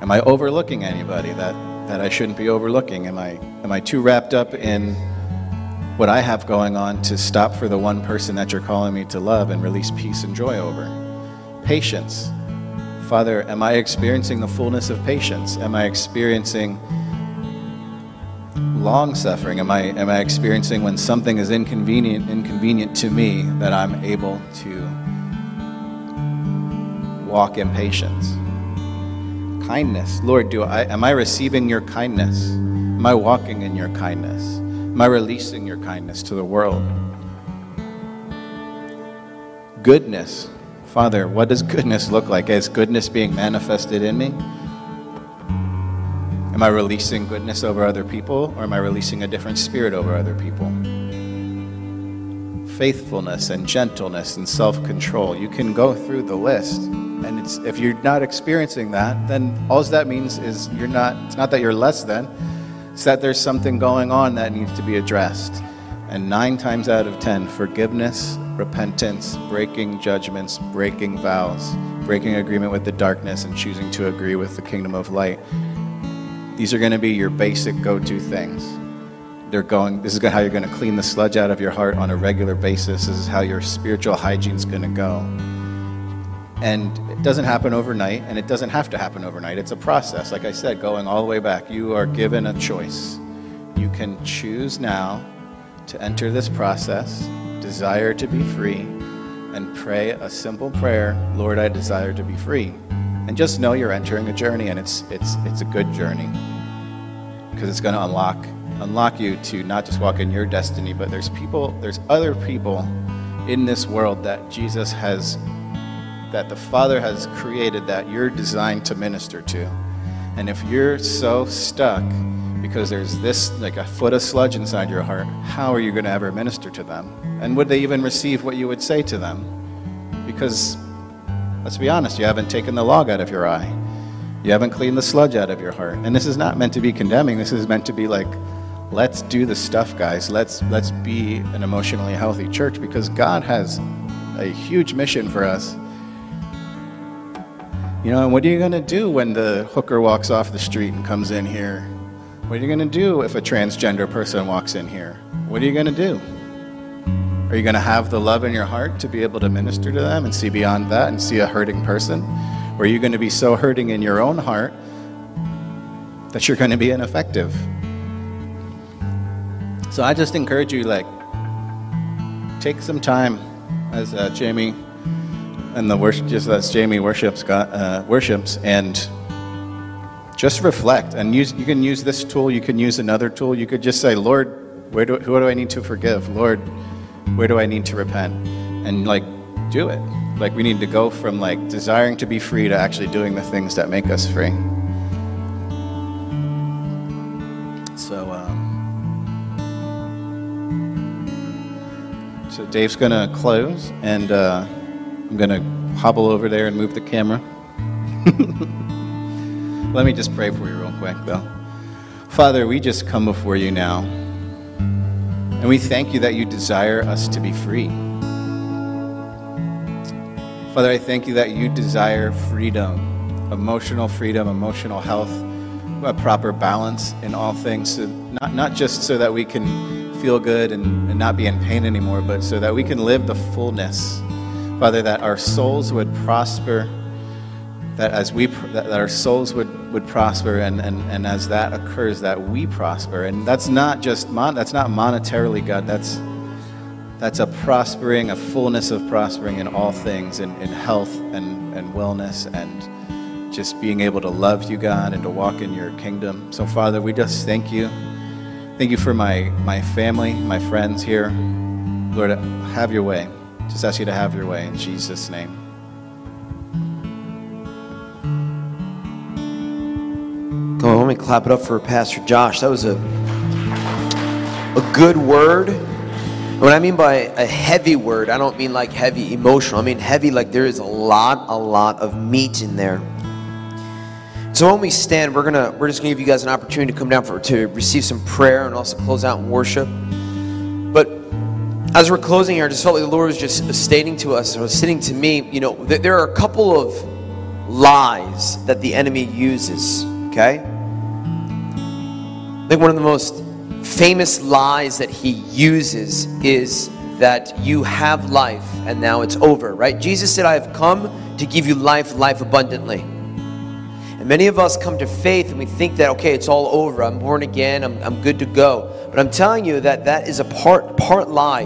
S1: Am I overlooking anybody that, that I shouldn't be overlooking? Am I, am I too wrapped up in what I have going on to stop for the one person that you're calling me to love and release peace and joy over? Patience. Father, am I experiencing the fullness of patience? Am I experiencing long suffering? Am I, am I experiencing when something is inconvenient, inconvenient to me that I'm able to walk in patience? Kindness. Lord, do I, am I receiving your kindness? Am I walking in your kindness? Am I releasing your kindness to the world? Goodness. Father, what does goodness look like? Is goodness being manifested in me? Am I releasing goodness over other people, or am I releasing a different spirit over other people? Faithfulness and gentleness and self control. You can go through the list. And if you're not experiencing that, then all that means is you're not, it's not that you're less than, it's that there's something going on that needs to be addressed. And nine times out of ten, forgiveness, repentance, breaking judgments, breaking vows, breaking agreement with the darkness, and choosing to agree with the kingdom of light these are going to be your basic go to things. They're going, this is how you're going to clean the sludge out of your heart on a regular basis. This is how your spiritual hygiene is going to go. And it doesn't happen overnight, and it doesn't have to happen overnight. It's a process. Like I said, going all the way back, you are given a choice. You can choose now to enter this process, desire to be free, and pray a simple prayer Lord, I desire to be free. And just know you're entering a journey, and it's, it's, it's a good journey because it's going to unlock, unlock you to not just walk in your destiny, but there's people, there's other people in this world that Jesus has, that the Father has created that you're designed to minister to. And if you're so stuck because there's this, like a foot of sludge inside your heart, how are you going to ever minister to them? And would they even receive what you would say to them? Because Let's be honest, you haven't taken the log out of your eye. You haven't cleaned the sludge out of your heart. And this is not meant to be condemning. This is meant to be like, let's do the stuff, guys. Let's let's be an emotionally healthy church because God has a huge mission for us. You know, and what are you going to do when the hooker walks off the street and comes in here? What are you going to do if a transgender person walks in here? What are you going to do? Are you going to have the love in your heart to be able to minister to them and see beyond that and see a hurting person? Or are you going to be so hurting in your own heart that you're going to be ineffective? So I just encourage you, like, take some time as uh, Jamie and the worship, just as Jamie worships, God, uh, worships, and just reflect. And use, you can use this tool. You can use another tool. You could just say, Lord, where do, who do I need to forgive? Lord, where do I need to repent? And like, do it. Like, we need to go from like desiring to be free to actually doing the things that make us free. So, um, so Dave's gonna close, and uh, I'm gonna hobble over there and move the camera. Let me just pray for you real quick, though. Father, we just come before you now. And we thank you that you desire us to be free. Father, I thank you that you desire freedom, emotional freedom, emotional health, a proper balance in all things. So not, not just so that we can feel good and, and not be in pain anymore, but so that we can live the fullness. Father, that our souls would prosper that as we that our souls would, would prosper and, and, and as that occurs that we prosper. And that's not just mon, that's not monetarily god that's that's a prospering a fullness of prospering in all things in, in health and, and wellness and just being able to love you god and to walk in your kingdom. So father we just thank you. Thank you for my my family my friends here. Lord have your way. Just ask you to have your way in jesus name
S2: let me clap it up for Pastor Josh. That was a, a good word. What I mean by a heavy word, I don't mean like heavy emotional. I mean heavy like there is a lot, a lot of meat in there. So when we stand, we're gonna we're just gonna give you guys an opportunity to come down for to receive some prayer and also close out in worship. But as we're closing here, I just felt like the Lord was just stating to us, or sitting to me, you know, there are a couple of lies that the enemy uses okay? I think one of the most famous lies that he uses is that you have life and now it's over, right? Jesus said, I have come to give you life, life abundantly. And Many of us come to faith and we think that, okay, it's all over. I'm born again. I'm, I'm good to go. But I'm telling you that that is a part, part lie.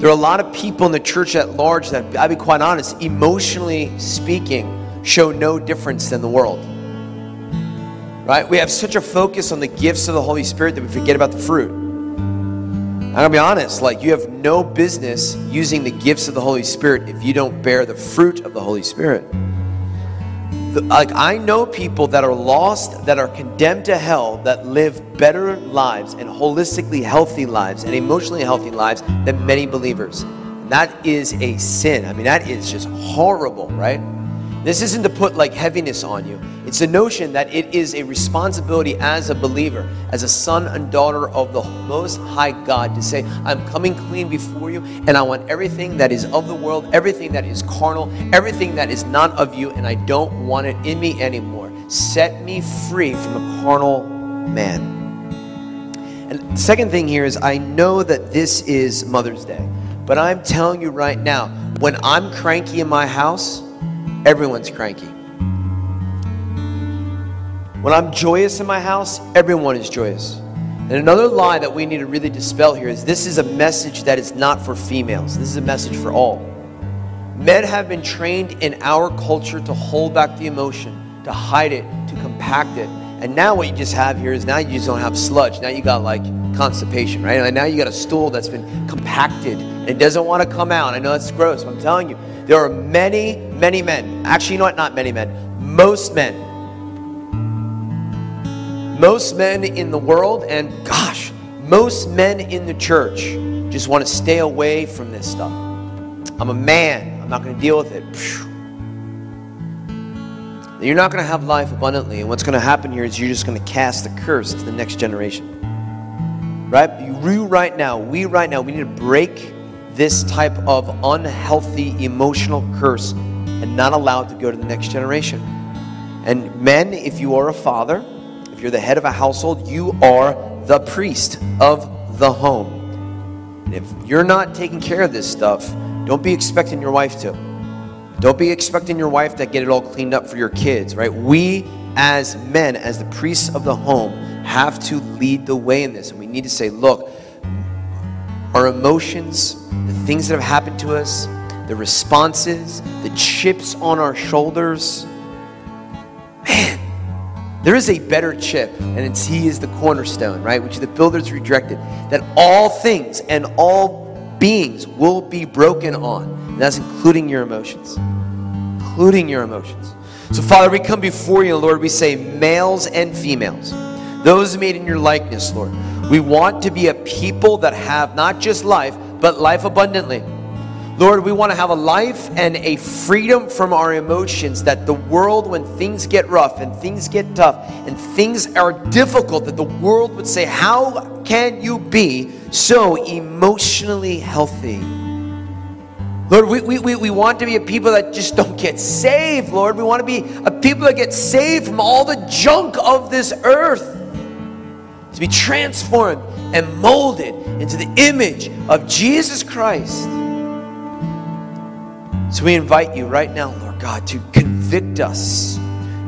S2: There are a lot of people in the church at large that, I'll be quite honest, emotionally speaking, show no difference than the world. Right? We have such a focus on the gifts of the Holy Spirit that we forget about the fruit. I'm gonna be honest, like you have no business using the gifts of the Holy Spirit if you don't bear the fruit of the Holy Spirit. The, like I know people that are lost, that are condemned to hell, that live better lives and holistically healthy lives and emotionally healthy lives than many believers. And that is a sin. I mean, that is just horrible, right? This isn't to put like heaviness on you. It's a notion that it is a responsibility as a believer, as a son and daughter of the Most High God, to say, I'm coming clean before you, and I want everything that is of the world, everything that is carnal, everything that is not of you, and I don't want it in me anymore. Set me free from the carnal man. And second thing here is, I know that this is Mother's Day, but I'm telling you right now, when I'm cranky in my house, everyone's cranky. When I'm joyous in my house, everyone is joyous. And another lie that we need to really dispel here is this is a message that is not for females. This is a message for all. Men have been trained in our culture to hold back the emotion, to hide it, to compact it. And now what you just have here is now you just don't have sludge. Now you got like constipation, right? And now you got a stool that's been compacted and it doesn't want to come out. I know that's gross, but I'm telling you, there are many, many men. Actually, you know what? Not many men. Most men. Most men in the world, and gosh, most men in the church just want to stay away from this stuff. I'm a man. I'm not going to deal with it. You're not going to have life abundantly. And what's going to happen here is you're just going to cast the curse to the next generation. Right? You right now, we right now, we need to break this type of unhealthy emotional curse and not allow it to go to the next generation. And men, if you are a father, if you're the head of a household, you are the priest of the home. And if you're not taking care of this stuff, don't be expecting your wife to. Don't be expecting your wife to get it all cleaned up for your kids, right? We as men, as the priests of the home, have to lead the way in this. And we need to say, look, our emotions, the things that have happened to us, the responses, the chips on our shoulders. Man, there is a better chip, and it's He is the cornerstone, right? Which the builders rejected. That all things and all beings will be broken on. And that's including your emotions. Including your emotions. So, Father, we come before you, Lord. We say, males and females, those made in your likeness, Lord. We want to be a people that have not just life, but life abundantly. Lord, we want to have a life and a freedom from our emotions that the world, when things get rough and things get tough and things are difficult, that the world would say, How can you be so emotionally healthy? Lord, we, we, we we want to be a people that just don't get saved, Lord. We want to be a people that get saved from all the junk of this earth to be transformed and molded into the image of Jesus Christ. So we invite you right now, Lord God, to convict us,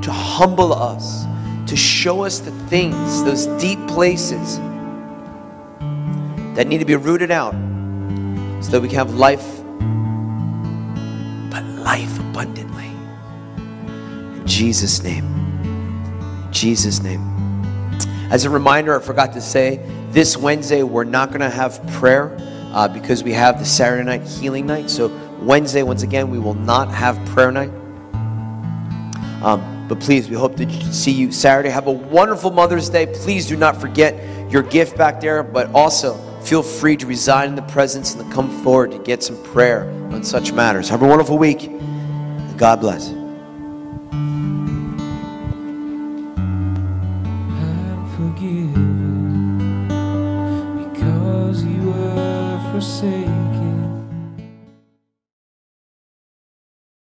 S2: to humble us, to show us the things, those deep places that need to be rooted out so that we can have life, but life abundantly. In Jesus' name. In Jesus' name. As a reminder, I forgot to say, this Wednesday we're not going to have prayer uh, because we have the Saturday night healing night. So, Wednesday, once again, we will not have prayer night. Um, but please, we hope to see you Saturday. Have a wonderful Mother's Day. Please do not forget your gift back there, but also feel free to reside in the presence and to come forward to get some prayer on such matters. Have a wonderful week. God bless.